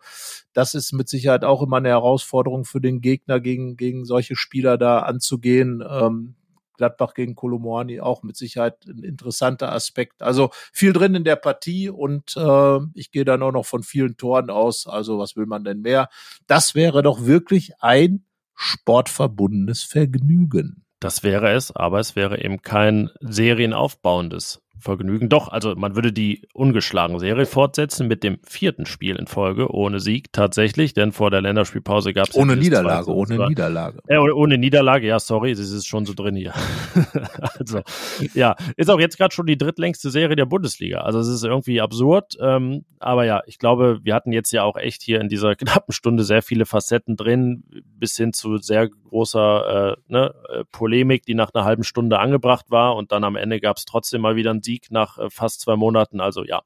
S2: das ist mit Sicherheit auch immer eine Herausforderung für den Gegner, gegen, gegen solche Spieler da anzugehen. Ähm, Gladbach gegen Kolomoani auch mit Sicherheit ein interessanter Aspekt. Also viel drin in der Partie und äh, ich gehe dann auch noch von vielen Toren aus. Also was will man denn mehr? Das wäre doch wirklich ein sportverbundenes Vergnügen.
S3: Das wäre es, aber es wäre eben kein serienaufbauendes Vergnügen. Doch, also man würde die ungeschlagen Serie fortsetzen mit dem vierten Spiel in Folge ohne Sieg tatsächlich, denn vor der Länderspielpause gab es
S2: ohne Niederlage, ohne Niederlage.
S3: Äh, ohne, ohne Niederlage, ja, sorry, es ist schon so drin hier. also ja, ist auch jetzt gerade schon die drittlängste Serie der Bundesliga. Also es ist irgendwie absurd, ähm, aber ja, ich glaube, wir hatten jetzt ja auch echt hier in dieser knappen Stunde sehr viele Facetten drin, bis hin zu sehr großer äh, ne, äh, Polemik, die nach einer halben Stunde angebracht war und dann am Ende gab es trotzdem mal wieder ein Sieg nach äh, fast zwei Monaten. Also ja,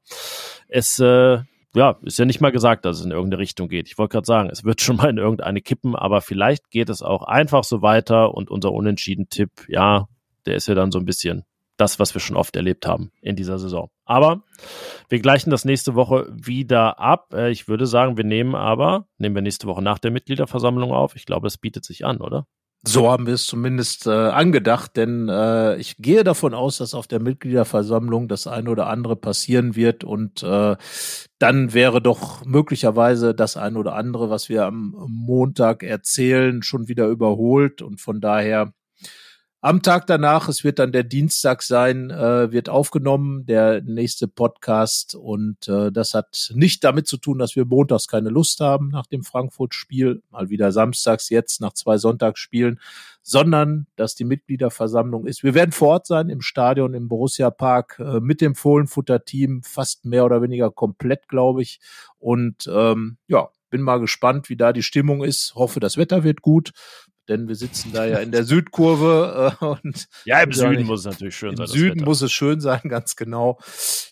S3: es äh, ja, ist ja nicht mal gesagt, dass es in irgendeine Richtung geht. Ich wollte gerade sagen, es wird schon mal in irgendeine kippen, aber vielleicht geht es auch einfach so weiter und unser Unentschieden-Tipp, ja, der ist ja dann so ein bisschen das, was wir schon oft erlebt haben in dieser Saison. Aber wir gleichen das nächste Woche wieder ab. Äh, ich würde sagen, wir nehmen aber, nehmen wir nächste Woche nach der Mitgliederversammlung auf. Ich glaube, es bietet sich an, oder?
S2: So haben wir es zumindest äh, angedacht, denn äh, ich gehe davon aus, dass auf der Mitgliederversammlung das eine oder andere passieren wird und äh, dann wäre doch möglicherweise das eine oder andere, was wir am Montag erzählen, schon wieder überholt und von daher am Tag danach, es wird dann der Dienstag sein, äh, wird aufgenommen, der nächste Podcast. Und äh, das hat nicht damit zu tun, dass wir montags keine Lust haben nach dem Frankfurt-Spiel, mal wieder samstags jetzt nach zwei Sonntagsspielen, sondern dass die Mitgliederversammlung ist. Wir werden vor Ort sein im Stadion im Borussia Park äh, mit dem Fohlenfutter-Team, fast mehr oder weniger komplett, glaube ich. Und ähm, ja, bin mal gespannt, wie da die Stimmung ist. Hoffe, das Wetter wird gut denn wir sitzen da ja in der Südkurve äh, und
S3: ja im Süden nicht, muss es natürlich schön
S2: sein. Im Süden muss es schön sein, ganz genau.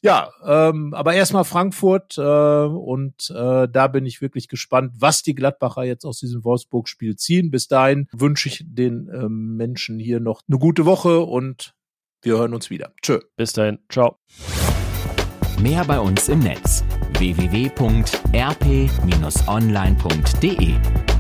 S2: Ja, ähm, aber erstmal Frankfurt äh, und äh, da bin ich wirklich gespannt, was die Gladbacher jetzt aus diesem Wolfsburg-Spiel ziehen. Bis dahin wünsche ich den äh, Menschen hier noch eine gute Woche und wir hören uns wieder. Tschö.
S3: Bis dahin. Ciao.
S1: Mehr bei uns im Netz www.rp-online.de